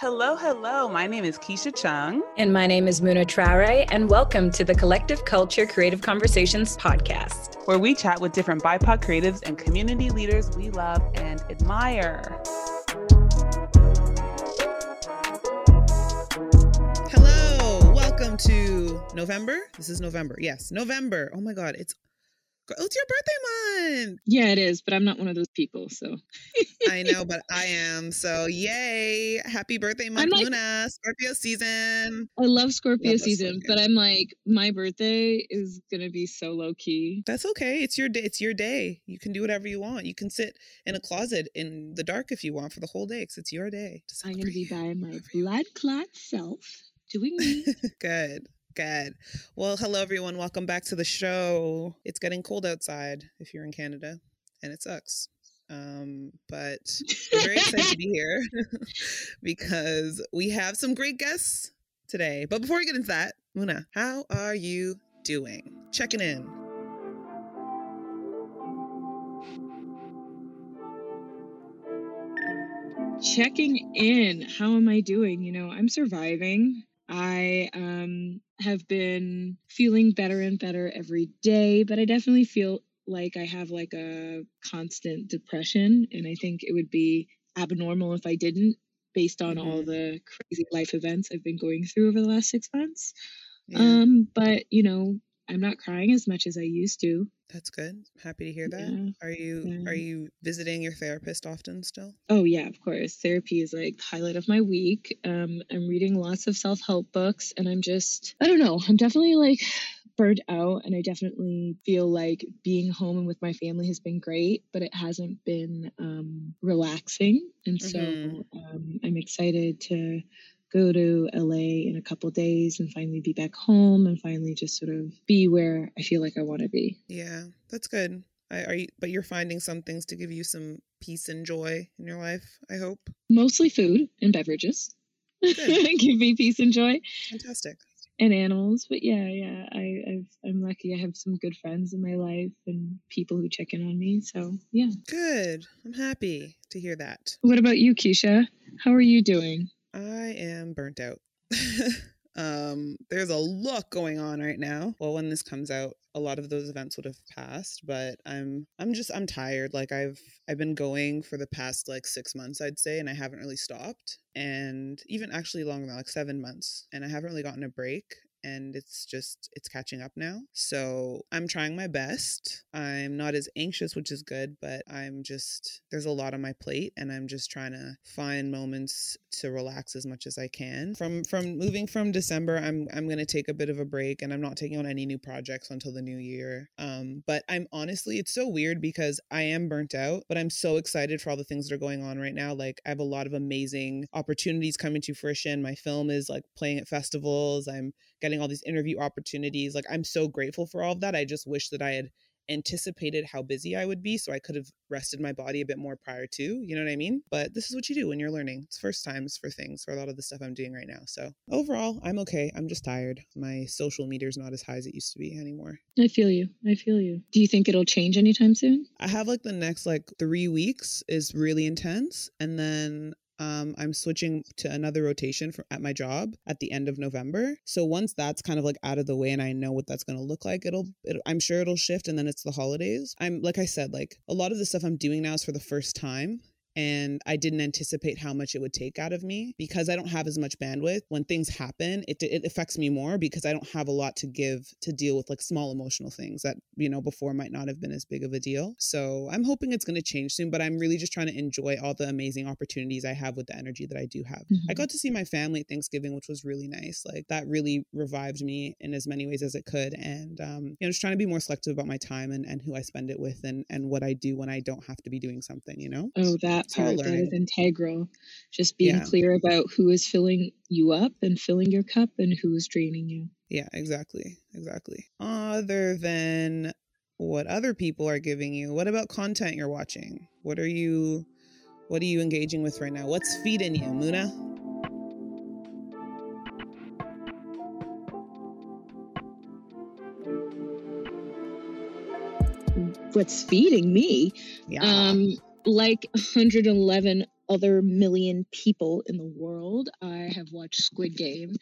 Hello, hello. My name is Keisha Chung. And my name is Muna Traore, and welcome to the Collective Culture Creative Conversations podcast, where we chat with different BIPOC creatives and community leaders we love and admire. Hello, welcome to November. This is November. Yes, November. Oh my God, it's Oh, it's your birthday month. Yeah, it is, but I'm not one of those people, so. I know, but I am. So, yay. Happy birthday month, like, Muna. Scorpio season. I love Scorpio love season, Scorpio. but I'm like, my birthday is going to be so low key. That's okay. It's your day. It's your day. You can do whatever you want. You can sit in a closet in the dark if you want for the whole day because it's your day. I'm to be by my blood clot self doing me. Good. Good. Well, hello everyone. Welcome back to the show. It's getting cold outside if you're in Canada, and it sucks. Um, but we're very excited to be here because we have some great guests today. But before we get into that, Muna, how are you doing? Checking in. Checking in. How am I doing? You know, I'm surviving. I um, have been feeling better and better every day, but I definitely feel like I have like a constant depression. And I think it would be abnormal if I didn't, based on mm-hmm. all the crazy life events I've been going through over the last six months. Yeah. Um, but, you know, I'm not crying as much as I used to. That's good. Happy to hear that. Yeah. Are you yeah. are you visiting your therapist often still? Oh yeah, of course. Therapy is like the highlight of my week. Um, I'm reading lots of self help books, and I'm just I don't know. I'm definitely like burnt out, and I definitely feel like being home and with my family has been great, but it hasn't been um, relaxing. And so mm-hmm. um, I'm excited to go to LA in a couple days and finally be back home and finally just sort of be where I feel like I want to be. Yeah, that's good. I, are you, but you're finding some things to give you some peace and joy in your life, I hope. Mostly food and beverages. give me peace and joy. Fantastic. And animals, but yeah, yeah, I, I've, I'm lucky. I have some good friends in my life and people who check in on me. So yeah, good. I'm happy to hear that. What about you, Keisha? How are you doing? I am burnt out. um, there's a lot going on right now. Well, when this comes out, a lot of those events would have passed, but I'm I'm just I'm tired. Like I've I've been going for the past like 6 months I'd say and I haven't really stopped and even actually longer than like 7 months and I haven't really gotten a break and it's just it's catching up now. So i'm trying my best. I'm not as anxious which is good but i'm just there's a lot on my plate and i'm just trying to find moments to relax as much as i can. From from moving from december i'm i'm going to take a bit of a break and i'm not taking on any new projects until the new year. Um but i'm honestly it's so weird because i am burnt out but i'm so excited for all the things that are going on right now. Like i have a lot of amazing opportunities coming to fruition. My film is like playing at festivals. I'm getting all these interview opportunities. Like I'm so grateful for all of that. I just wish that I had anticipated how busy I would be so I could have rested my body a bit more prior to, you know what I mean? But this is what you do when you're learning. It's first times for things for a lot of the stuff I'm doing right now. So overall, I'm okay. I'm just tired. My social media is not as high as it used to be anymore. I feel you. I feel you. Do you think it'll change anytime soon? I have like the next like three weeks is really intense. And then um, I'm switching to another rotation for, at my job at the end of November. So once that's kind of like out of the way and I know what that's going to look like, it'll, it, I'm sure it'll shift. And then it's the holidays. I'm, like I said, like a lot of the stuff I'm doing now is for the first time and I didn't anticipate how much it would take out of me because I don't have as much bandwidth. When things happen, it, it affects me more because I don't have a lot to give to deal with like small emotional things that, you know, before might not have been as big of a deal. So I'm hoping it's going to change soon, but I'm really just trying to enjoy all the amazing opportunities I have with the energy that I do have. Mm-hmm. I got to see my family at Thanksgiving, which was really nice. Like that really revived me in as many ways as it could. And, um, you know, just trying to be more selective about my time and, and who I spend it with and, and what I do when I don't have to be doing something, you know? Oh, that that part that is integral. Just being yeah. clear about who is filling you up and filling your cup and who is draining you. Yeah, exactly. Exactly. Other than what other people are giving you, what about content you're watching? What are you what are you engaging with right now? What's feeding you, Muna? What's feeding me? Yeah. Um like 111 other million people in the world, I have watched Squid Game.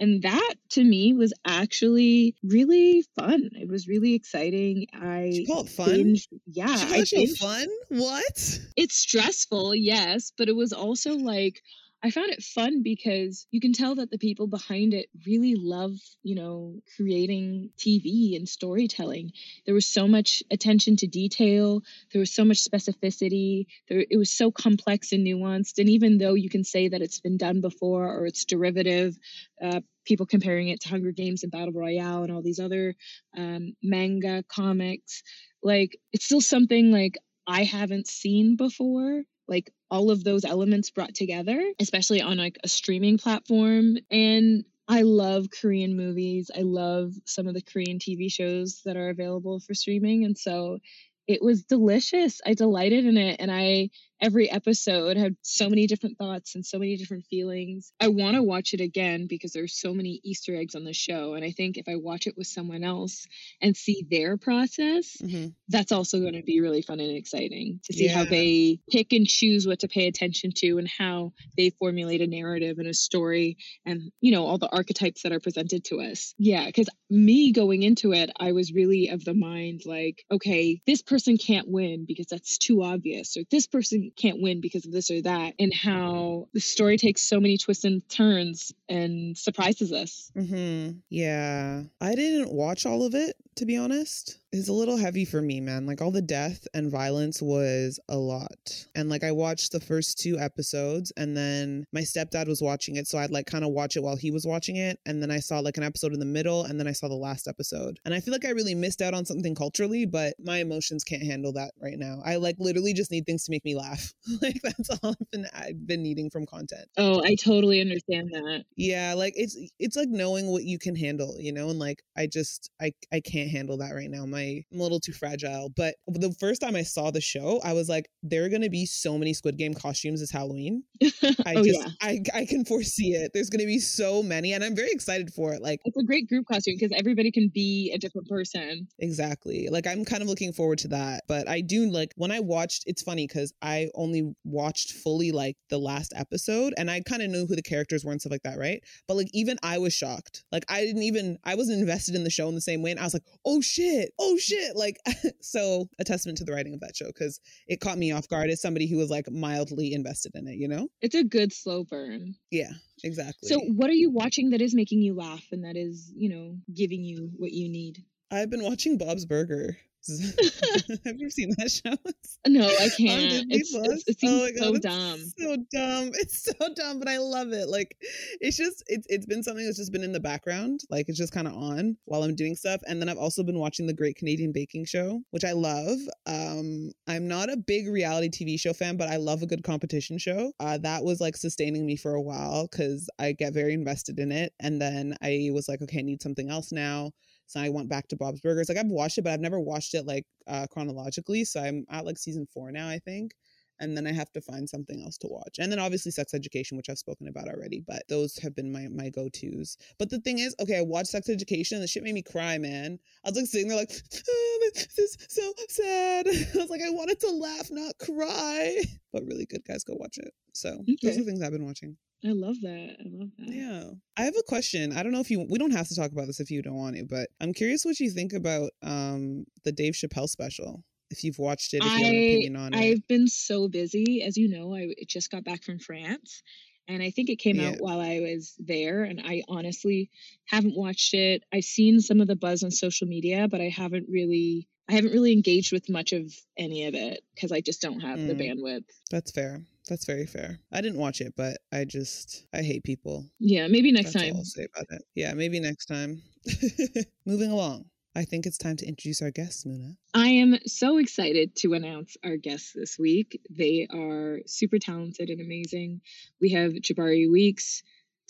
And that to me was actually really fun. It was really exciting. I You call it fun? binged- yeah, I binged- fun? What? it's stressful, yes, but it was also like I found it fun because you can tell that the people behind it really love, you know, creating TV and storytelling. There was so much attention to detail, there was so much specificity, there, it was so complex and nuanced. And even though you can say that it's been done before or it's derivative, uh, people comparing it to Hunger Games and Battle Royale and all these other um, manga comics, like it's still something like I haven't seen before. Like all of those elements brought together, especially on like a streaming platform. And I love Korean movies. I love some of the Korean TV shows that are available for streaming. And so it was delicious. I delighted in it. And I, every episode had so many different thoughts and so many different feelings. I want to watch it again because there's so many Easter eggs on the show. And I think if I watch it with someone else and see their process, Mhm. that's also going to be really fun and exciting to see how they pick and choose what to pay attention to and how they formulate a narrative and a story and you know all the archetypes that are presented to us yeah because me going into it i was really of the mind like okay this person can't win because that's too obvious or this person can't win because of this or that and how the story takes so many twists and turns and surprises us hmm Yeah. I didn't watch all of it, to be honest. is a little heavy for me, man. Like all the death and violence was a lot. And like I watched the first two episodes and then my stepdad was watching it. So I'd like kind of watch it while he was watching it. And then I saw like an episode in the middle and then I saw the last episode. And I feel like I really missed out on something culturally, but my emotions can't handle that right now. I like literally just need things to make me laugh. like that's all I've been, I've been needing from content. oh i totally understand that Yeah, like it's it's like knowing what you can handle, you know, and like I just I I can't handle that right now. My I'm a little too fragile. But the first time I saw the show, I was like, there are gonna be so many Squid Game costumes this Halloween. I oh just yeah I I can foresee it. There's gonna be so many, and I'm very excited for it. Like it's a great group costume because everybody can be a different person Exactly. Like I'm kind of looking forward to that. But I do like when I watched it's funny because I only watched fully like the last episode and I kind of knew who the characters were and stuff like that, right? But like even I was shocked. Like I didn't even I wasn't invested in the show in the same way. And I was like, oh shit, oh shit. Like so a testament to the writing of that show because it caught me off guard as somebody who was like mildly invested in it, you know? it's a good slow burn Yeah, exactly. So, what are you watching that is making you laugh and that is, you know, giving you what you need? I've been watching Bob's Burger. Have you seen that show? It's No, I can't. It's, it's, it Oh seems my so God, it's dumb. So dumb. It's so dumb, but I love it. Like it's just it's it's been something that's just been in the background. Like it's just kind of on while I'm doing stuff. And then I've also been watching the Great Canadian Baking Show, which I love. Um I'm not a big reality TV show fan, but I love a good competition show. Uh that was like sustaining me for a while cuz I get very invested in it. And then I was like, okay, I need something else now. So I went back to Bob's Burgers. Like I've watched it, but I've never watched it like uh, chronologically. So I'm at like season four now, I think. And then I have to find something else to watch. And then obviously Sex Education, which I've spoken about already. But those have been my my go tos. But the thing is, okay, I watched Sex Education, and the shit made me cry, man. I was like sitting there like, oh, this is so sad. I was like, I wanted to laugh, not cry. But really good, guys, go watch it. So those Okay. are things I've been watching. I love that. I love that. Yeah. I have a question. I don't know if you we don't have to talk about this if you don't want to, but I'm curious what you think about um the Dave Chappelle special. If you've watched it, if you have an opinion on it. I've been so busy, as you know. I just got back from France, and I think it came Yeah. out while I was there. And I honestly haven't watched it. I've seen some of the buzz on social media, but I haven't really. I haven't really engaged with much of any of it because I just don't have the Mm. bandwidth. That's fair. That's very fair. I didn't watch it, but I just I hate people. Yeah, maybe next That's time. all I'll say about it. Yeah, maybe next time. Moving along. I think it's time to introduce our guests, Muna. I am so excited to announce our guests this week. They are super talented and amazing. We have Jabari Weekes,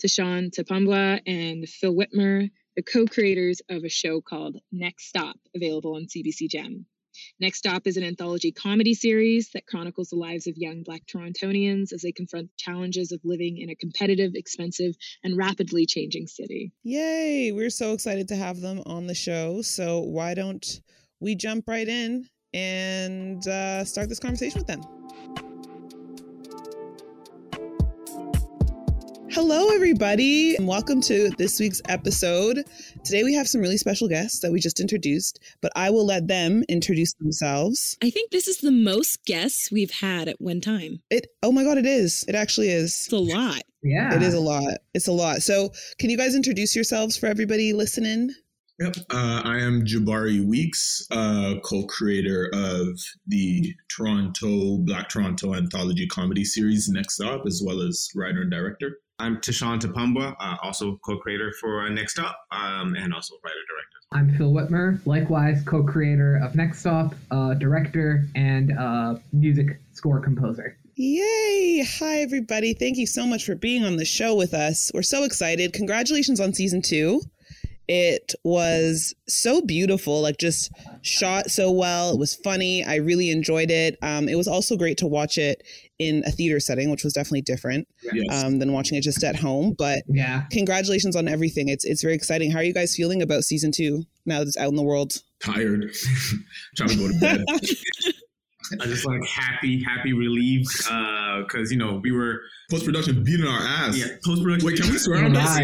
Tashawn Tapambwa, and Phil Witmer, the co creators of a show called Next Stop, available on CBC Gem. Next Stop is an anthology comedy series that chronicles the lives of young Black Torontonians as they confront challenges of living in a competitive, expensive, and rapidly changing city. Yay! We're so excited to have them on the show. So why don't we jump right in and uh, start this conversation with them? Hello, everybody, and welcome to this week's episode. Today we have some really special guests that we just introduced, but I will let them introduce themselves. I think this is the most guests we've had at one time. It oh my god, it is. It actually is. It's a lot. Yeah. It is a lot. It's a lot. So, can you guys introduce yourselves for everybody listening? Yep. Uh, I am Jabari Weekes, uh, co creator of the Toronto Black Toronto anthology comedy series Next Up, as well as writer and director. I'm Tashawn Tapambwa, uh, also co-creator for Next Stop, um, and also writer-director. I'm Phil Witmer, likewise co-creator of Next Stop, uh, director, and uh, music score composer. Yay! Hi, everybody. Thank you so much for being on the show with us. We're so excited. Congratulations on season two. It was so beautiful, like just shot so well. It was funny. I really enjoyed it. Um, it was also great to watch it in a theater setting, which was definitely different Yes. um, than watching it just at home. But Yeah. congratulations on everything. It's it's very exciting. How are you guys feeling about season two now that it's out in the world? Tired. Trying to go to bed. I just like happy, happy, relieved, because you know we were Post production beating our ass. yeah post production. Wait, can we swear on this?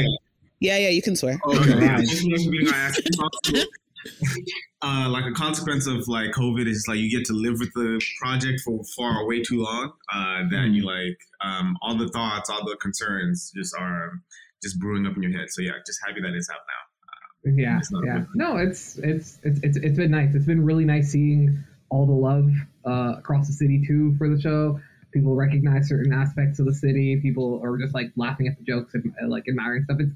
Right. Yeah, yeah, you can swear. Okay. Alright. Post production beating our ass. Also, Uh, like a consequence of like COVID is like you get to live with the project for far way too long. Uh, that you like um, all the thoughts, all the concerns just are just brewing up in your head. So yeah, just happy that it's out now. Yeah. It's Yeah. No, it's it's it's it's it's been nice. It's been really nice seeing all the love uh, across the city too for the show. People recognize certain aspects of the city. People are just like laughing at the jokes and uh, like admiring stuff. It's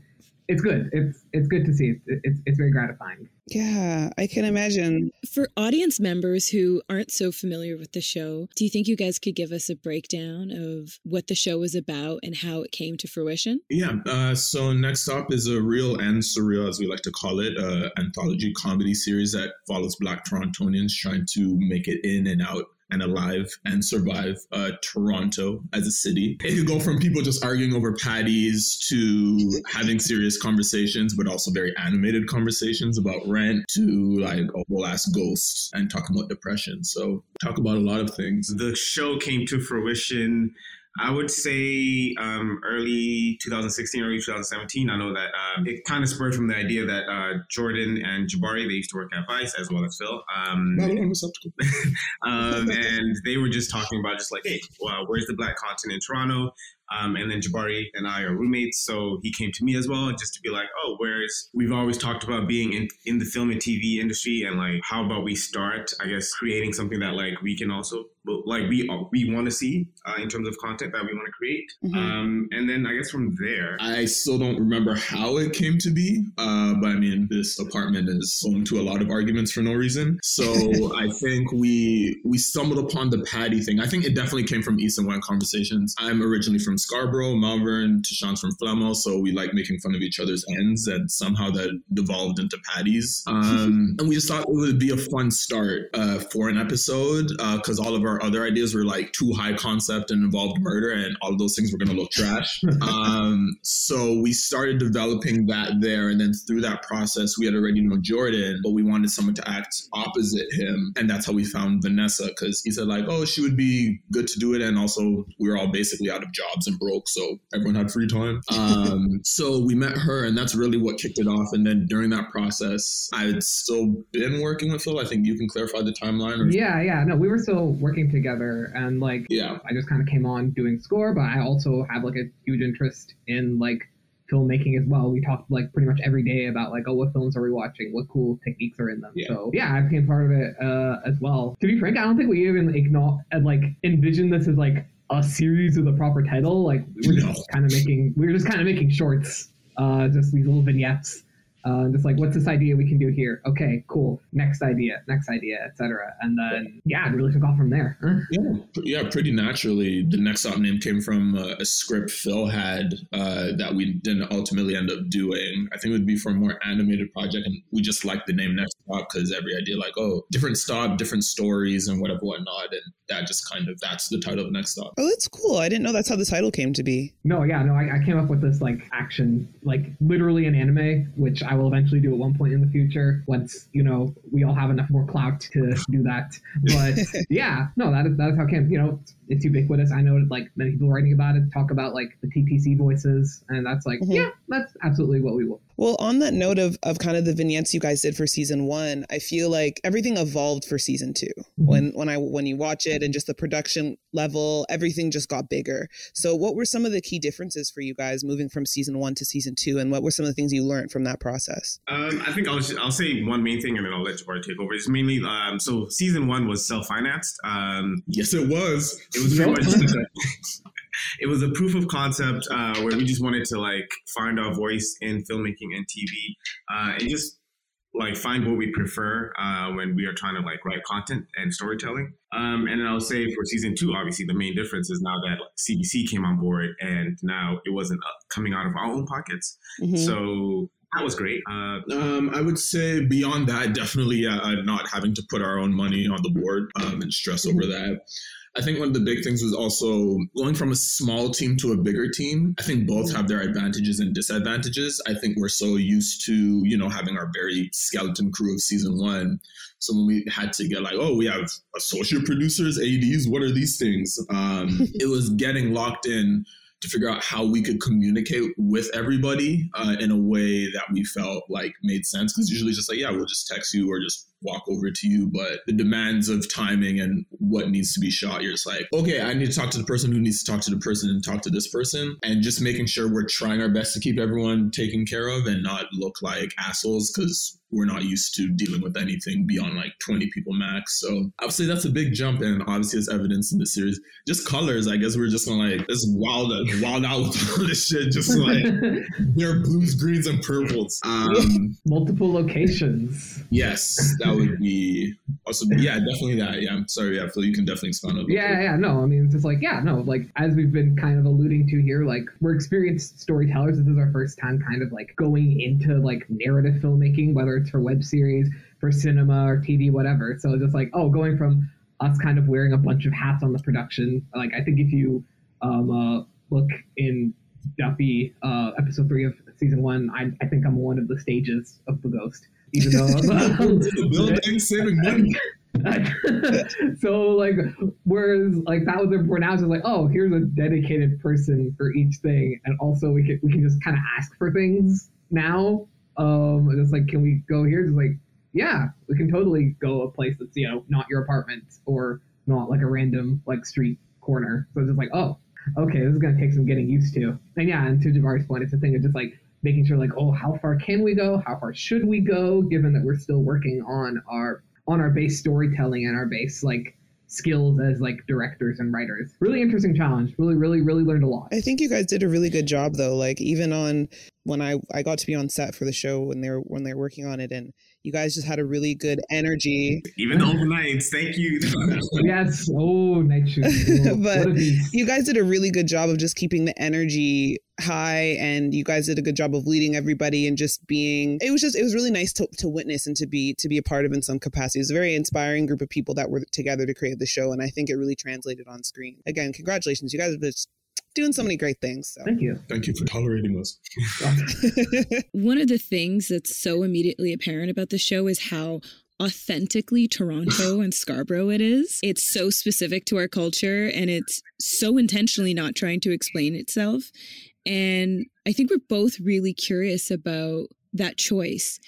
it's good. It's it's good to see. It's it's, it's very gratifying. Yeah, I can imagine. For audience members who aren't so familiar with the show, do you think you guys could give us a breakdown of what the show was about and how it came to fruition? Yeah. Uh, so next up is a real and surreal, as we like to call it, uh, anthology comedy series that follows Black Torontonians trying to make it in and out and alive and survive uh, Toronto as a city. It could go from people just arguing over patties to having serious conversations, but also very animated conversations about rent to like a whole ass ghost and talking about depression. So talk about a lot of things. The show came to fruition. I would say um, early 2016, early 2017. I know that um, it kind of spurred from the idea that uh, Jordan and Jabari, they used to work at Vice as well as Phil. Um, um, and they were just talking about just like, hey, well, where's the black content in Toronto? Um, and then Jabari and I are roommates, so he came to me as well, just to be like, oh, where's we've always talked about being in, in the film and TV industry, and like, how about we start, I guess, creating something that like we can also like we we want to see uh, in terms of content that we want to create, Mhm. um, and then I guess from there, I still don't remember how it came to be, uh, but I mean, this apartment is home to a lot of arguments for no reason. So I think we we stumbled upon the Patty thing. I think it definitely came from East and West conversations. I'm originally from Scarborough, Malvern, Tashawn's from Flemo, so we like making fun of each other's ends, and somehow that devolved into patties. Um, and we just thought it would be a fun start uh, for an episode because all of our other ideas were like too high concept and involved murder, and all of those things were going to look trash. um, so we started developing that there, and then through that process, we had already known Jordan, but we wanted someone to act opposite him, and that's how we found Vanessa because he said like, oh, she would be good to do it, and also we were all basically out of jobs and broke, so everyone had free time. Um, so we met her, and that's really what kicked it off. And then during that process, I had still been working with Phil. I think you can clarify the timeline. Or, Yeah, yeah. No, we were still working together, and like yeah. I just kind of came on doing score, but I also have like a huge interest in like filmmaking as well. We talked like pretty much every day about like, oh, what films are we watching? What cool techniques are in them? Yeah. So yeah, I became part of it uh, as well. To be frank, I don't think we even acknowledge like envision this as like a series with a proper title. Like we were just No. kind of making we were just kind of making shorts, uh, just these little vignettes. Uh, just like what's this idea we can do here? Okay, cool. Next idea, next idea, etc. And then yeah, it really took off from there. Yeah, yeah, pretty naturally. The next stop name came from uh, a script Phil had uh, that we didn't ultimately end up doing. I think it would be for a more animated project, and we just liked the name Next Stop because every idea, like, oh, different stop, different stories, and whatever, whatnot, and that just kind of that's the title of Next Stop. Oh, that's cool. I didn't know that's how the title came to be. No, yeah, no, I, I came up with this like action, like literally an anime, which I will eventually do at one point in the future once you know we all have enough more clout to do that. But yeah, no, that is that is how Camp. You know, it's ubiquitous. I know like many people writing about it talk about like the TTC voices, and that's like mm-hmm. yeah, that's absolutely what we will. Well, on that note of of kind of the vignettes you guys did for season one, I feel like everything evolved for season 2 mm-hmm. When when I when you watch it and just the production level, everything just got bigger. So, what were some of the key differences for you guys moving from season one to season two, and what were some of the things you learned from that process? Um, I think I'll I'll say one main thing, and then I'll let Jabari take over. It's mainly um, so season one was self financed. Um, yes, it was. It was very much. it was a proof of concept uh, where we just wanted to like find our voice in filmmaking and TV, uh, and just like find what we prefer uh, when we are trying to like write content and storytelling. Um, and then I'll say for season two, obviously the main difference is now that like, CBC came on board and now it wasn't uh, coming out of our own pockets. Mm-hmm. So that was great. Uh, um, I would say beyond that, definitely uh, not having to put our own money on the board um, and stress over that. I think one of the big things was also going from a small team to a bigger team. I think both have their advantages and disadvantages. I think we're so used to, you know, having our very skeleton crew of season one. So when we had to get like, oh, we have associate producers, ADs, what are these things? Um, it was getting locked in to figure out how we could communicate with everybody uh, in a way that we felt like made sense. Because usually, it's just like, yeah, we'll just text you or just walk over to you, but the demands of timing and what needs to be shot, you're just like, okay, I need to talk to the person who needs to talk to the person and talk to this person, and just making sure we're trying our best to keep everyone taken care of and not look like assholes because we're not used to dealing with anything beyond like 20 people max. So I would say that's a big jump, and obviously it's evidence in the series. Just colors, I guess we're just gonna like this wild, wild out with all this shit. Just like there are blues, greens, and purples. Um, Multiple locations. Yes, that would be awesome. Yeah, definitely that. Yeah, I'm sorry. Yeah, Phil, you can definitely expound on. Yeah, bit. yeah, no. I mean, it's just like yeah, no. Like as we've been kind of alluding to here, like we're experienced storytellers. This is our first time kind of like going into like narrative filmmaking, whether for web series, for cinema or TV, whatever. So just like, oh, going from us kind of wearing a bunch of hats on the production. Like I think if you um, uh, look in Duppy, uh, episode three of season one, I, I think I'm one of the stages of the ghost. Even though building saving money. so like whereas like that was before now it's like oh here's a dedicated person for each thing and also we can we can just kind of ask for things now um, and it's like, can we go here? It's like, yeah, we can totally go a place that's you know not your apartment or not like a random like street corner. So it's just like, oh, okay, this is gonna take some getting used to. And yeah, and to Jabari's point, it's a thing of just like making sure like, oh, how far can we go? How far should we go? Given that we're still working on our on our base storytelling and our base like skills as like directors and writers. Really interesting challenge. Really, really, really learned a lot. I think you guys did a really good job though. Like even on when I I got to be on set for the show when they were when they were working on it and you guys just had a really good energy. Even the overnights, thank you. yes. Oh, night shoes. Oh, but you guys did a really good job of just keeping the energy high and you guys did a good job of leading everybody and just being it was just it was really nice to, to witness and to be to be a part of in some capacity. It was a very inspiring group of people that were together to create the show and I think it really translated on screen. Again, congratulations. You guys have just doing so many great things. So. Thank you. Thank you for tolerating us. One of the things that's so immediately apparent about the show is how authentically Toronto and Scarborough it is. It's so specific to our culture and it's so intentionally not trying to explain itself. And I think we're both really curious about that choice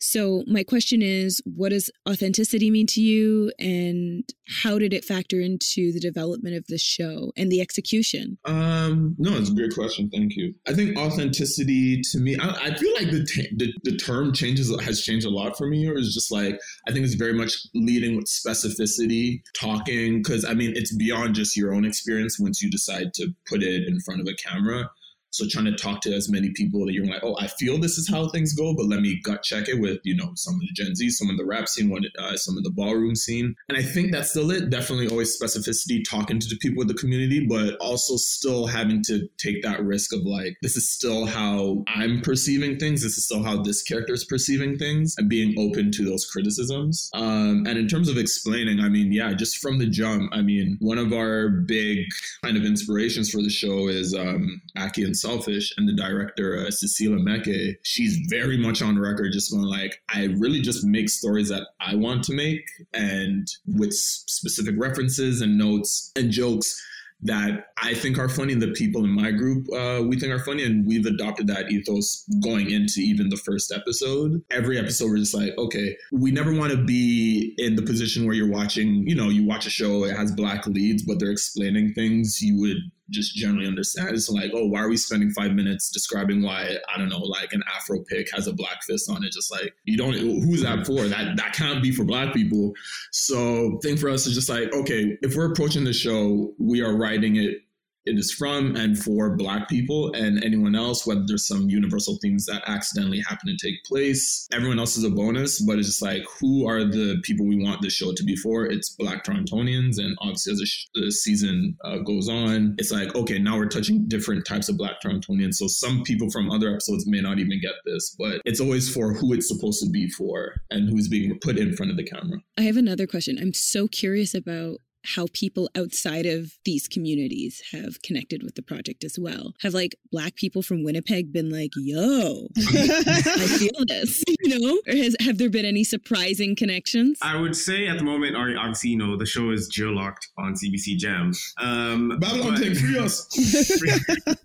so, my question is what does authenticity mean to you, and how did it factor into the development of the show and the execution? Um, no, it's a great question. Thank you. I think authenticity to me, I, I feel like the, t- the, the term changes has changed a lot for me. Or is just like I think it's very much leading with specificity, talking because I mean it's beyond just your own experience once you decide to put it in front of a camera so trying to talk to as many people that you're like, oh, I feel this is how things go, but let me gut check it with, you know, some of the Gen Z, some of the rap scene, one, uh, some of the ballroom scene. And I think that's still it. Definitely always specificity, talking to the people of the community, but also still having to take that risk of like, this is still how I'm perceiving things. This is still how this character is perceiving things and being open to those criticisms. Um, and in terms of explaining, I mean, yeah, just from the jump, I mean, one of our big kind of inspirations for the show is um, Aki and Unselfish and the director uh, Cecilia Meke, she's very much on record just going like, I really just make stories that I want to make and with specific references and notes and jokes that I think are funny. The people in my group uh, we think are funny, and we've adopted that ethos going into even the first episode. Every episode, we're just like, okay, we never want to be in the position where you're watching. You know, you watch a show, it has black leads, but they're explaining things you would just generally understand. It's like, oh, why are we spending five minutes describing why I don't know, like an Afro pick has a black fist on it? Just like you don't, who's that for? That that can't be for black people. So, thing for us is just like, okay, if we're approaching the show, we are writing it it is from and for black people and anyone else whether there's some universal themes that accidentally happen to take place. Everyone else is a bonus but it's just like who are the people we want this show to be for? It's black torontonians and obviously as the, sh- the season uh, goes on it's like okay now we're touching different types of black torontonians. So some people from other episodes may not even get this but it's always for who it's supposed to be for and who's being put in front of the camera. I have another question. I'm so curious about how people outside of these communities have connected with the project as well. Have like black people from Winnipeg been like, yo, I feel this, you know? Or has have there been any surprising connections? I would say at the moment, obviously, you know, the show is geo-locked on CBC Gem. Um, Babylon but, free us.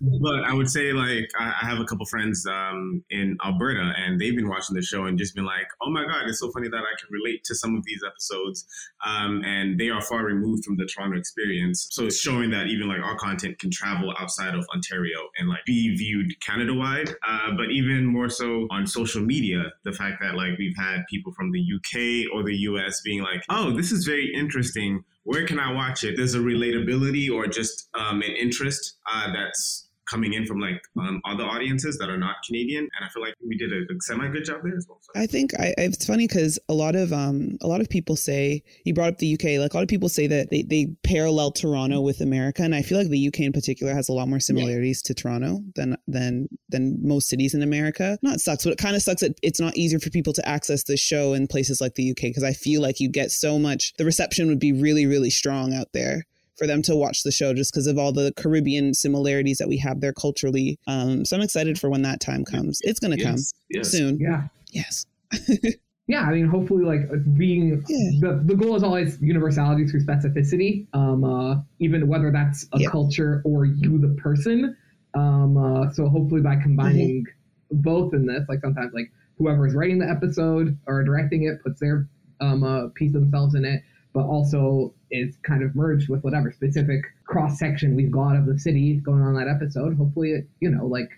but I would say like I, I have a couple friends um, in Alberta and they've been watching the show and just been like, oh my God, it's so funny that I can relate to some of these episodes. Um, and they are far removed removed from the Toronto experience. So it's showing that even like our content can travel outside of Ontario and like be viewed Canada wide. Uh, but even more so on social media, the fact that like we've had people from the UK or the US being like, oh, this is very interesting. Where can I watch it? There's a relatability or just um, an interest uh, that's coming in from like um, other audiences that are not Canadian, and I feel like we did a, a semi good job there as well. So. I think I, it's funny because a lot of um a lot of people say you brought up the UK, like a lot of people say that they, they parallel Toronto with America, and I feel like the UK in particular has a lot more similarities yeah. to Toronto than than than most cities in America. Not sucks, but it kind of sucks that it's not easier for people to access the show in places like the UK because I feel like you get so much. The reception would be really really strong out there for them to watch the show just because of all the Caribbean similarities that we have there culturally. Um, so I'm excited for when that time comes. It's going to yes, come yes. soon. Yeah. Yes. yeah, I mean, hopefully, like being yeah. the, the goal is always universality through specificity, um, uh, even whether that's a yeah. culture or you, the person. Um, uh, so hopefully, by combining mm-hmm. both in this, like sometimes, like whoever is writing the episode or directing it puts their um, uh, piece themselves in it, but also is kind of merged with whatever specific cross section we've got of the city going on that episode. Hopefully, it, you know, like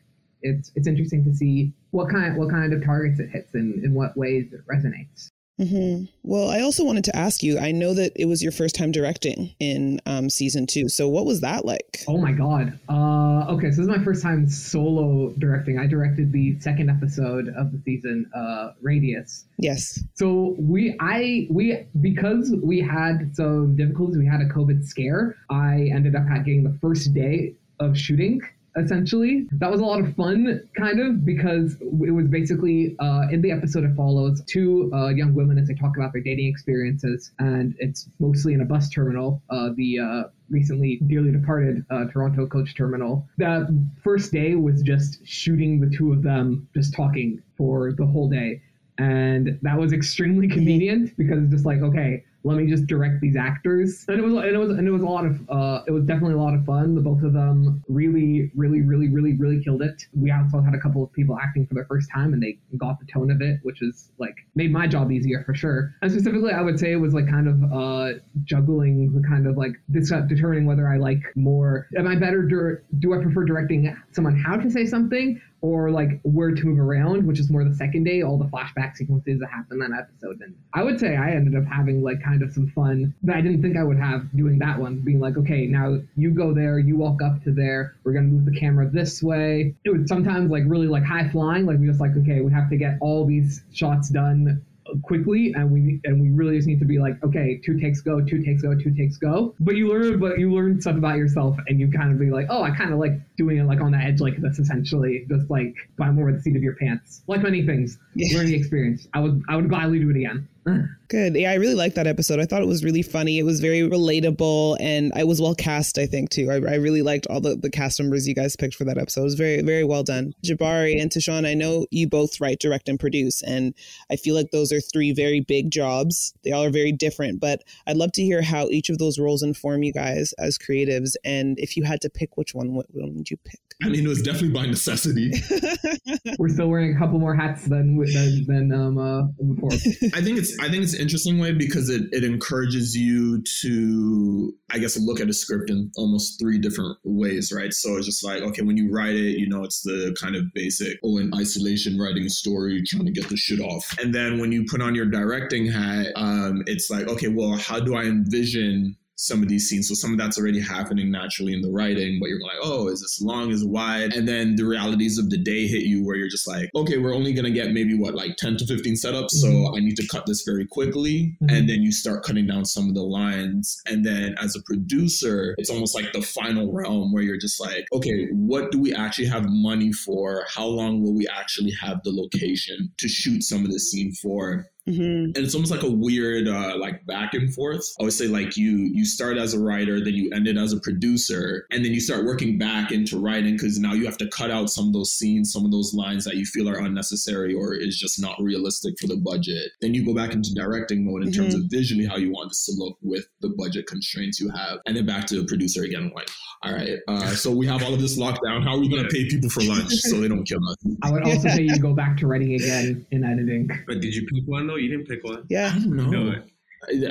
it's it's interesting to see what kind what kind of targets it hits and in what ways it resonates. Mm-hmm. Well, I also wanted to ask you. I know that it was your first time directing in um, season two. So, what was that like? Oh my god. Uh, okay, so this is my first time solo directing. I directed the second episode of the season, uh, Radius. Yes. So we, I, we, because we had some difficulties, we had a COVID scare. I ended up getting the first day of shooting essentially. That was a lot of fun, kind of, because it was basically uh, in the episode it follows two uh, young women as they talk about their dating experiences, and it's mostly in a bus terminal, uh, the uh, recently dearly departed uh, Toronto coach terminal. That first day was just shooting the two of them just talking for the whole day. And that was extremely convenient because it's just like, okay, let me just direct these actors. And it was and it was and it was a lot of uh, it was definitely a lot of fun. The both of them really, really, really, really, really killed it. We also had a couple of people acting for the first time and they got the tone of it, which is like made my job easier for sure. And specifically I would say it was like kind of uh, juggling the kind of like this uh, determining whether I like more am I better do, do I prefer directing someone how to say something or like where to move around, which is more the second day, all the flashback sequences that happen in that episode. And I would say I ended up having like kind of some fun that I didn't think I would have doing that one, being like, okay, now you go there, you walk up to there, we're gonna move the camera this way. It was sometimes like really like high flying, like we just like, okay, we have to get all these shots done quickly and we and we really just need to be like okay two takes go two takes go two takes go but you learn but you learn stuff about yourself and you kind of be like oh i kind of like doing it like on the edge like this essentially just like by more the seat of your pants like many things yeah. learning experience i would i would gladly do it again Good. Yeah, I really liked that episode. I thought it was really funny. It was very relatable and I was well cast, I think, too. I, I really liked all the, the cast members you guys picked for that episode. It was very, very well done. Jabari and Tashawn, I know you both write, direct, and produce. And I feel like those are three very big jobs. They all are very different, but I'd love to hear how each of those roles inform you guys as creatives. And if you had to pick which one, what one would you pick? I mean, it was definitely by necessity. We're still wearing a couple more hats than than, than um uh, before. I think it's I think it's interesting way because it, it encourages you to I guess look at a script in almost three different ways, right? So it's just like okay, when you write it, you know, it's the kind of basic oh in isolation writing a story, trying to get the shit off, and then when you put on your directing hat, um, it's like okay, well, how do I envision some of these scenes. So some of that's already happening naturally in the writing, but you're like, oh, is this long, is wide? And then the realities of the day hit you where you're just like, okay, we're only gonna get maybe what, like 10 to 15 setups. So Mhm. I need to cut this very quickly. Mhm. And then you start cutting down some of the lines. And then as a producer, it's almost like the final realm where you're just like, okay, what do we actually have money for? How long will we actually have the location to shoot some of the scene for? Hmm and it's almost like a weird uh, like back and forth. I would say like you you start as a writer then you end it as a producer and then you start working back into writing because now you have to cut out some of those scenes some of those lines that you feel are unnecessary or is just not realistic for the budget. Then you go back into directing mode in terms of visually how you want this to look with the budget constraints you have and then back to the producer again like all right uh, so we have all of this locked down. How are we going to pay people for lunch so they don't kill us? I would also say you go back to writing again in editing. But did you pick one though? You didn't pick one. Yeah. i don't know No, it-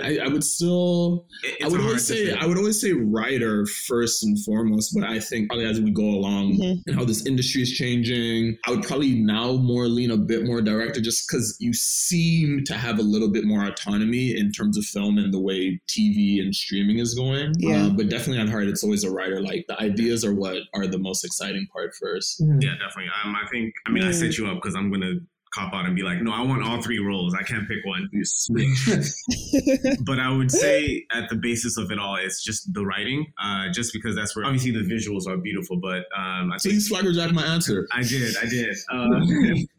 I, I would still it's I would always say. I would always say writer first and foremost, but I think probably as we go along Mhm. and how this industry is changing, I would probably now more lean a bit more director just because you seem to have a little bit more autonomy in terms of film and the way TV and streaming is going. Yeah. Uh, but definitely on heart, it's always a writer. Like the ideas are what are the most exciting part first. Mhm. Yeah, definitely. Um, I think. I mean, I set you up because I'm gonna cop out and be like, no, I want all three roles. I can't pick one. but I would say at the basis of it all, it's just the writing. Uh, just because that's where obviously the visuals are beautiful, but um, I So think you swagger jack my answer. I did, I did. Uh,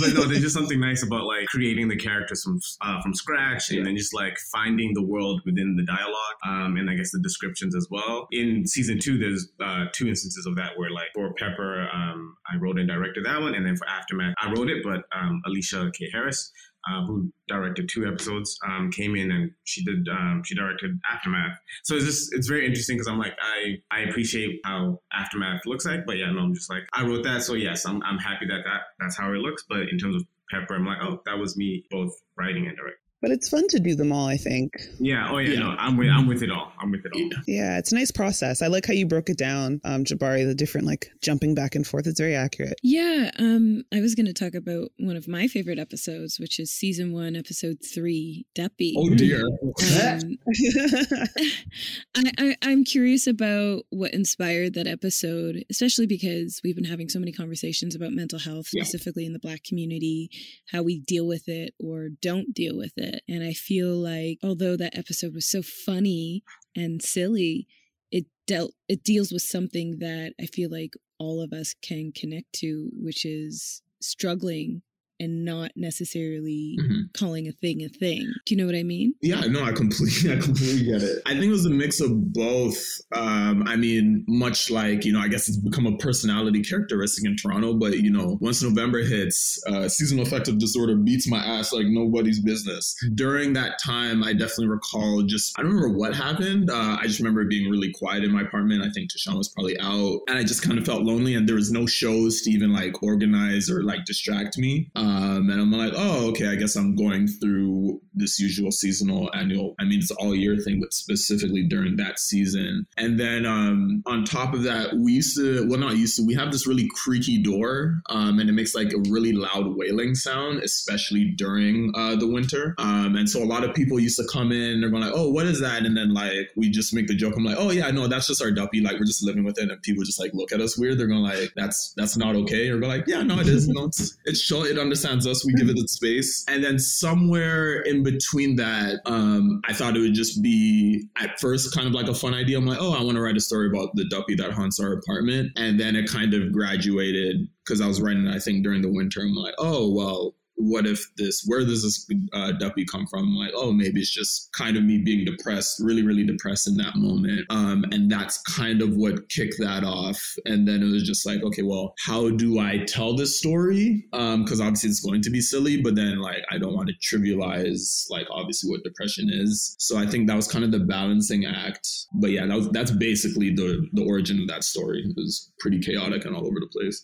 but no, there's just something nice about like creating the characters from uh, from scratch, and then just like finding the world within the dialogue, um, and I guess the descriptions as well. In season two, there's uh, two instances of that where like for Pepper, um, I wrote and directed that one, and then for Aftermath, I wrote it, but um, Alicia K Harris. Uh, who directed two episodes um, came in and she did um, she directed aftermath. So it's just it's very interesting because i'm like i i appreciate how aftermath looks like but yeah no i'm just like i wrote that so yes i'm, I'm happy that, that that's how it looks but in terms of pepper i'm like oh that was me both writing and directing But it's fun to do them all, I think. yeah oh yeah, Yeah. no i'm with i'm with it all i'm with it all Yeah. Yeah, it's a nice process. I like how you broke it down, um, Jabari, the different like jumping back and forth. It's very accurate. Yeah, um, I was going to talk about one of my favorite episodes, which is season one, episode three, Duppy. Oh dear. Um, I, I, I'm curious about what inspired that episode, especially because we've been having so many conversations about mental health, Yeah. specifically in the Black community, how we deal with it or don't deal with it. And I feel like, although that episode was so funny and silly, it dealt it deals with something that I feel like all of us can connect to, which is struggling and not necessarily Mhm. calling a thing a thing. Do you know what I mean? Yeah, no, I completely, I completely get it. I think it was a mix of both. Um, I mean, much like you know, I guess it's become a personality characteristic in Toronto. But you know, once November hits, uh, seasonal affective disorder beats my ass like nobody's business. During that time, I definitely recall just I don't remember what happened. Uh, I just remember being really quiet in my apartment. I think Tashawn was probably out, and I just kind of felt lonely, and there was no shows to even like organize or like distract me. Um, and I'm like, oh, okay, I guess I'm going through this usual seasonal annual. I mean, it's all year thing, but specifically during that season. And then um, on top of that, we used to, well, not used to, we have this really creaky door, um, and it makes like a really loud wailing sound, especially during uh, the winter. Um, and so a lot of people used to come in, they're going like, oh, what is that? And then like we just make the joke. I'm like, oh yeah, no, that's just our duppy. Like we're just living with it, and people just like look at us weird. They're going like, that's that's not okay. Or go like, yeah, no, it is. No, it's it's chill. It understands us. We give it its space. And then somewhere in between that, um, I thought it would just be at first kind of like a fun idea. I'm like, oh, I want to write a story about the duppy that haunts our apartment. And then it kind of graduated because I was writing, I think, during the winter. I'm like, oh, well, what if this where does this uh, duppy come from? Like oh maybe it's just kind of me being depressed really really depressed in that moment. Um, and that's kind of what kicked that off. And then it was just like okay well how do i tell this story? Because um, obviously it's going to be silly but then like i don't want to trivialize like obviously what depression is. So i think that was kind of the balancing act. But yeah that was, that's basically the the origin of that story. It was pretty chaotic and all over the place.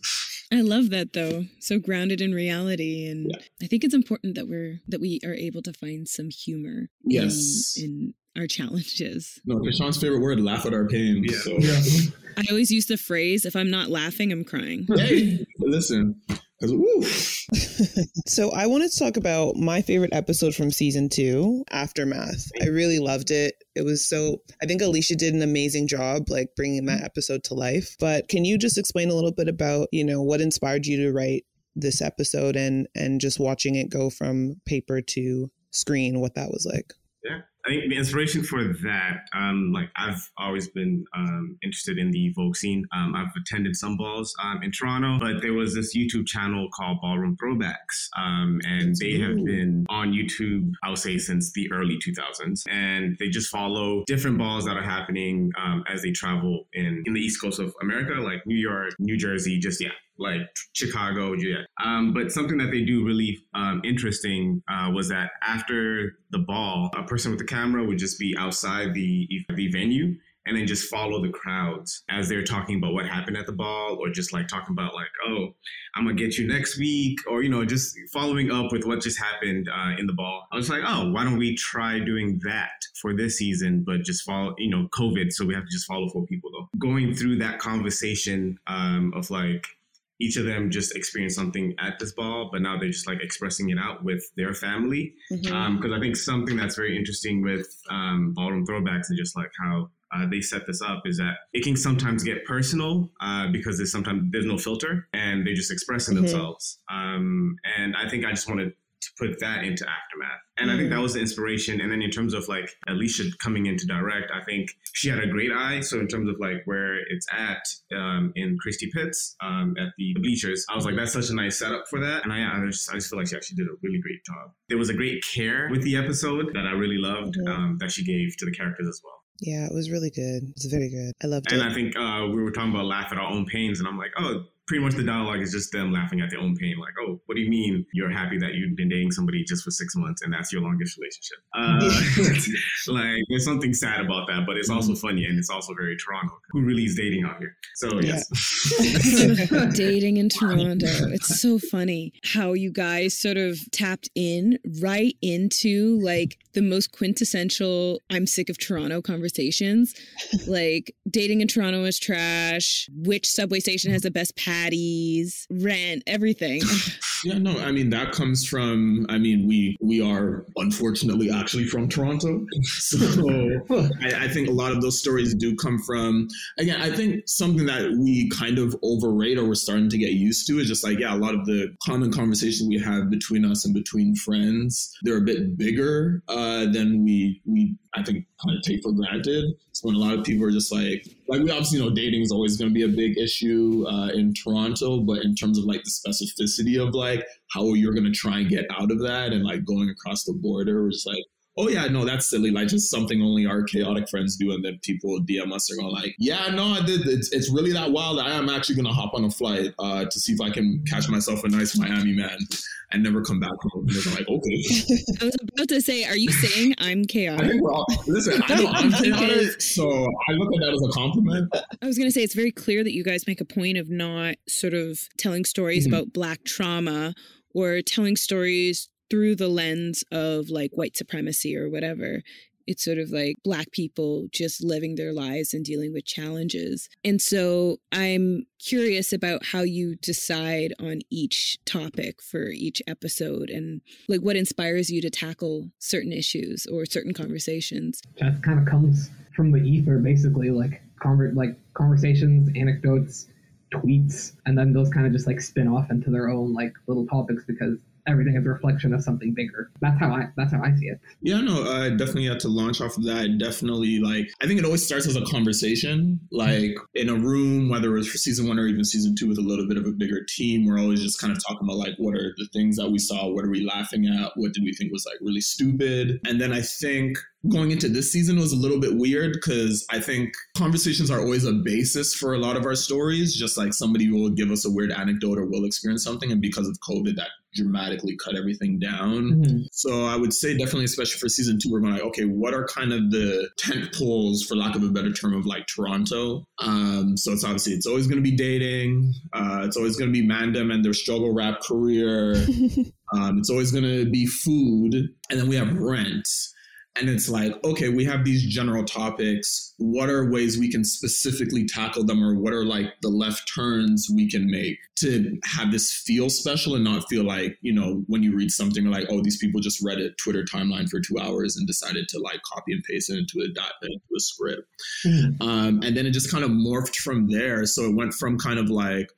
I love that though. So grounded in reality and yeah. I think it's important that we're that we are able to find some humor yes in, in our challenges. No, Sean's favorite word, laugh at our pain. Yeah. So. yeah. I always use the phrase if I'm not laughing, I'm crying. Hey, listen. so I wanted to talk about my favorite episode from season two, Aftermath. I really loved it. It was so I think Alicia did an amazing job like bringing that episode to life. But can you just explain a little bit about, you know, what inspired you to write this episode and and just watching it go from paper to screen, what that was like? Yeah. I think the inspiration for that, um, like I've always been um, interested in the Vogue scene. Um, I've attended some balls um, in Toronto, but there was this YouTube channel called Ballroom Throwbacks, um, and they have been on YouTube, I would say, since the early 2000s, and they just follow different balls that are happening um, as they travel in in the East Coast of America, like New York, New Jersey, just yeah, like Chicago, yeah. Um, but something that they do really um, interesting uh, was that after the ball, a person with the camera would just be outside the the venue and then just follow the crowds as they're talking about what happened at the ball or just like talking about like oh i'm gonna get you next week or you know just following up with what just happened uh, in the ball i was like oh why don't we try doing that for this season but just follow you know covid so we have to just follow four people though going through that conversation um, of like each of them just experienced something at this ball, but now they're just like expressing it out with their family. Because mm-hmm. um, I think something that's very interesting with um, ballroom throwbacks and just like how uh, they set this up is that it can sometimes get personal uh, because there's sometimes there's no filter and they're just expressing mm-hmm. themselves. Um, and I think I just wanted to put that into aftermath and i think that mm. was the inspiration and then in terms of like alicia coming in to direct i think she had a great eye so in terms of like where it's at um, in christie pitts um, at the bleachers i was like that's such a nice setup for that and I, I, just, I just feel like she actually did a really great job there was a great care with the episode that i really loved mm-hmm. um, that she gave to the characters as well yeah, it was really good. It was very good. I loved and it. And I think uh, we were talking about laugh at our own pains, and I'm like, oh, pretty much the dialogue is just them laughing at their own pain. Like, oh, what do you mean you're happy that you've been dating somebody just for six months and that's your longest relationship? Uh, like, there's something sad about that, but it's also mm-hmm. funny and it's also very Toronto. Who really is dating out here? So, yes. Yeah. dating in Toronto. It's so funny how you guys sort of tapped in right into like the most quintessential I'm sick of Toronto conversations. like, dating in Toronto is trash. Which subway station has the best patties, rent, everything. yeah, no, I mean that comes from. I mean, we we are unfortunately actually from Toronto, so I, I think a lot of those stories do come from. Again, I think something that we kind of overrate or we're starting to get used to is just like yeah, a lot of the common conversations we have between us and between friends, they're a bit bigger uh, than we we I think kind of take for granted. So when a lot of people are just like, like we obviously know dating is always going to be a big issue uh, in Toronto, but in terms of like the specificity of like how you're going to try and get out of that and like going across the border, it's like oh yeah, no, that's silly. Like just something only our chaotic friends do, and then people DM us are going like, yeah, no, I did. It's, it's really that wild. I am actually gonna hop on a flight uh, to see if I can catch myself a nice Miami man and never come back home. And they're like, okay. I was about to say, are you saying I'm chaotic? I all, listen, I know I'm chaotic, so I look at that as a compliment. I was gonna say it's very clear that you guys make a point of not sort of telling stories mm-hmm. about black trauma or telling stories through the lens of like white supremacy or whatever. It's sort of like Black people just living their lives and dealing with challenges. And so I'm curious about how you decide on each topic for each episode and like what inspires you to tackle certain issues or certain conversations. That kind of comes from the ether, basically, like conver- like conversations, anecdotes, tweets, and then those kind of just like spin off into their own like little topics because everything is a reflection of something bigger. That's how I that's how I see it. Yeah, no, I definitely had to launch off of that. Definitely, like I think it always starts as a conversation, like in a room, whether it was for season one or even season two, with a little bit of a bigger team. We're always just kind of talking about like what are the things that we saw, what are we laughing at, what did we think was like really stupid, and then I think going into this season was a little bit weird because I think conversations are always a basis for a lot of our stories. Just like somebody will give us a weird anecdote or will experience something, and because of COVID, that dramatically cut everything down. Mm-hmm. So I would say definitely, especially for season two, we're going like, okay, what are kind of the tent poles, for lack of a better term, of like Toronto? Um, so it's obviously it's always going to be dating. Uh, it's always going to be Mandem and their struggle rap career. um, it's always going to be food, and then we have rent and it's like okay we have these general topics. What are ways we can specifically tackle them or what are like the left turns we can make to have this feel special and not feel like you know when you read something like oh these people just read a twitter timeline for two hours and decided to like copy and paste it into a dot into a script. Mhm. um, and then it just kind of morphed from there. So it went from kind of like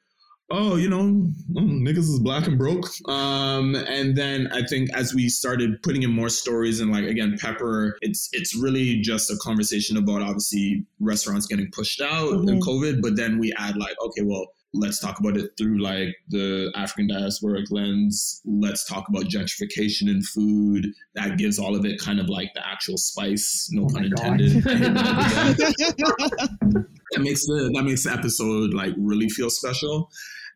oh, you know, niggas is black and broke. Um, and then I think as we started putting in more stories and like again, Pepper, it's it's really just a conversation about obviously restaurants getting pushed out and COVID, but then we add like, okay, well, let's talk about it through like the African diasporic lens. Let's talk about gentrification in food. That gives all of it kind of like the actual spice, no Oh pun intended. that makes the that makes the episode like really feel special.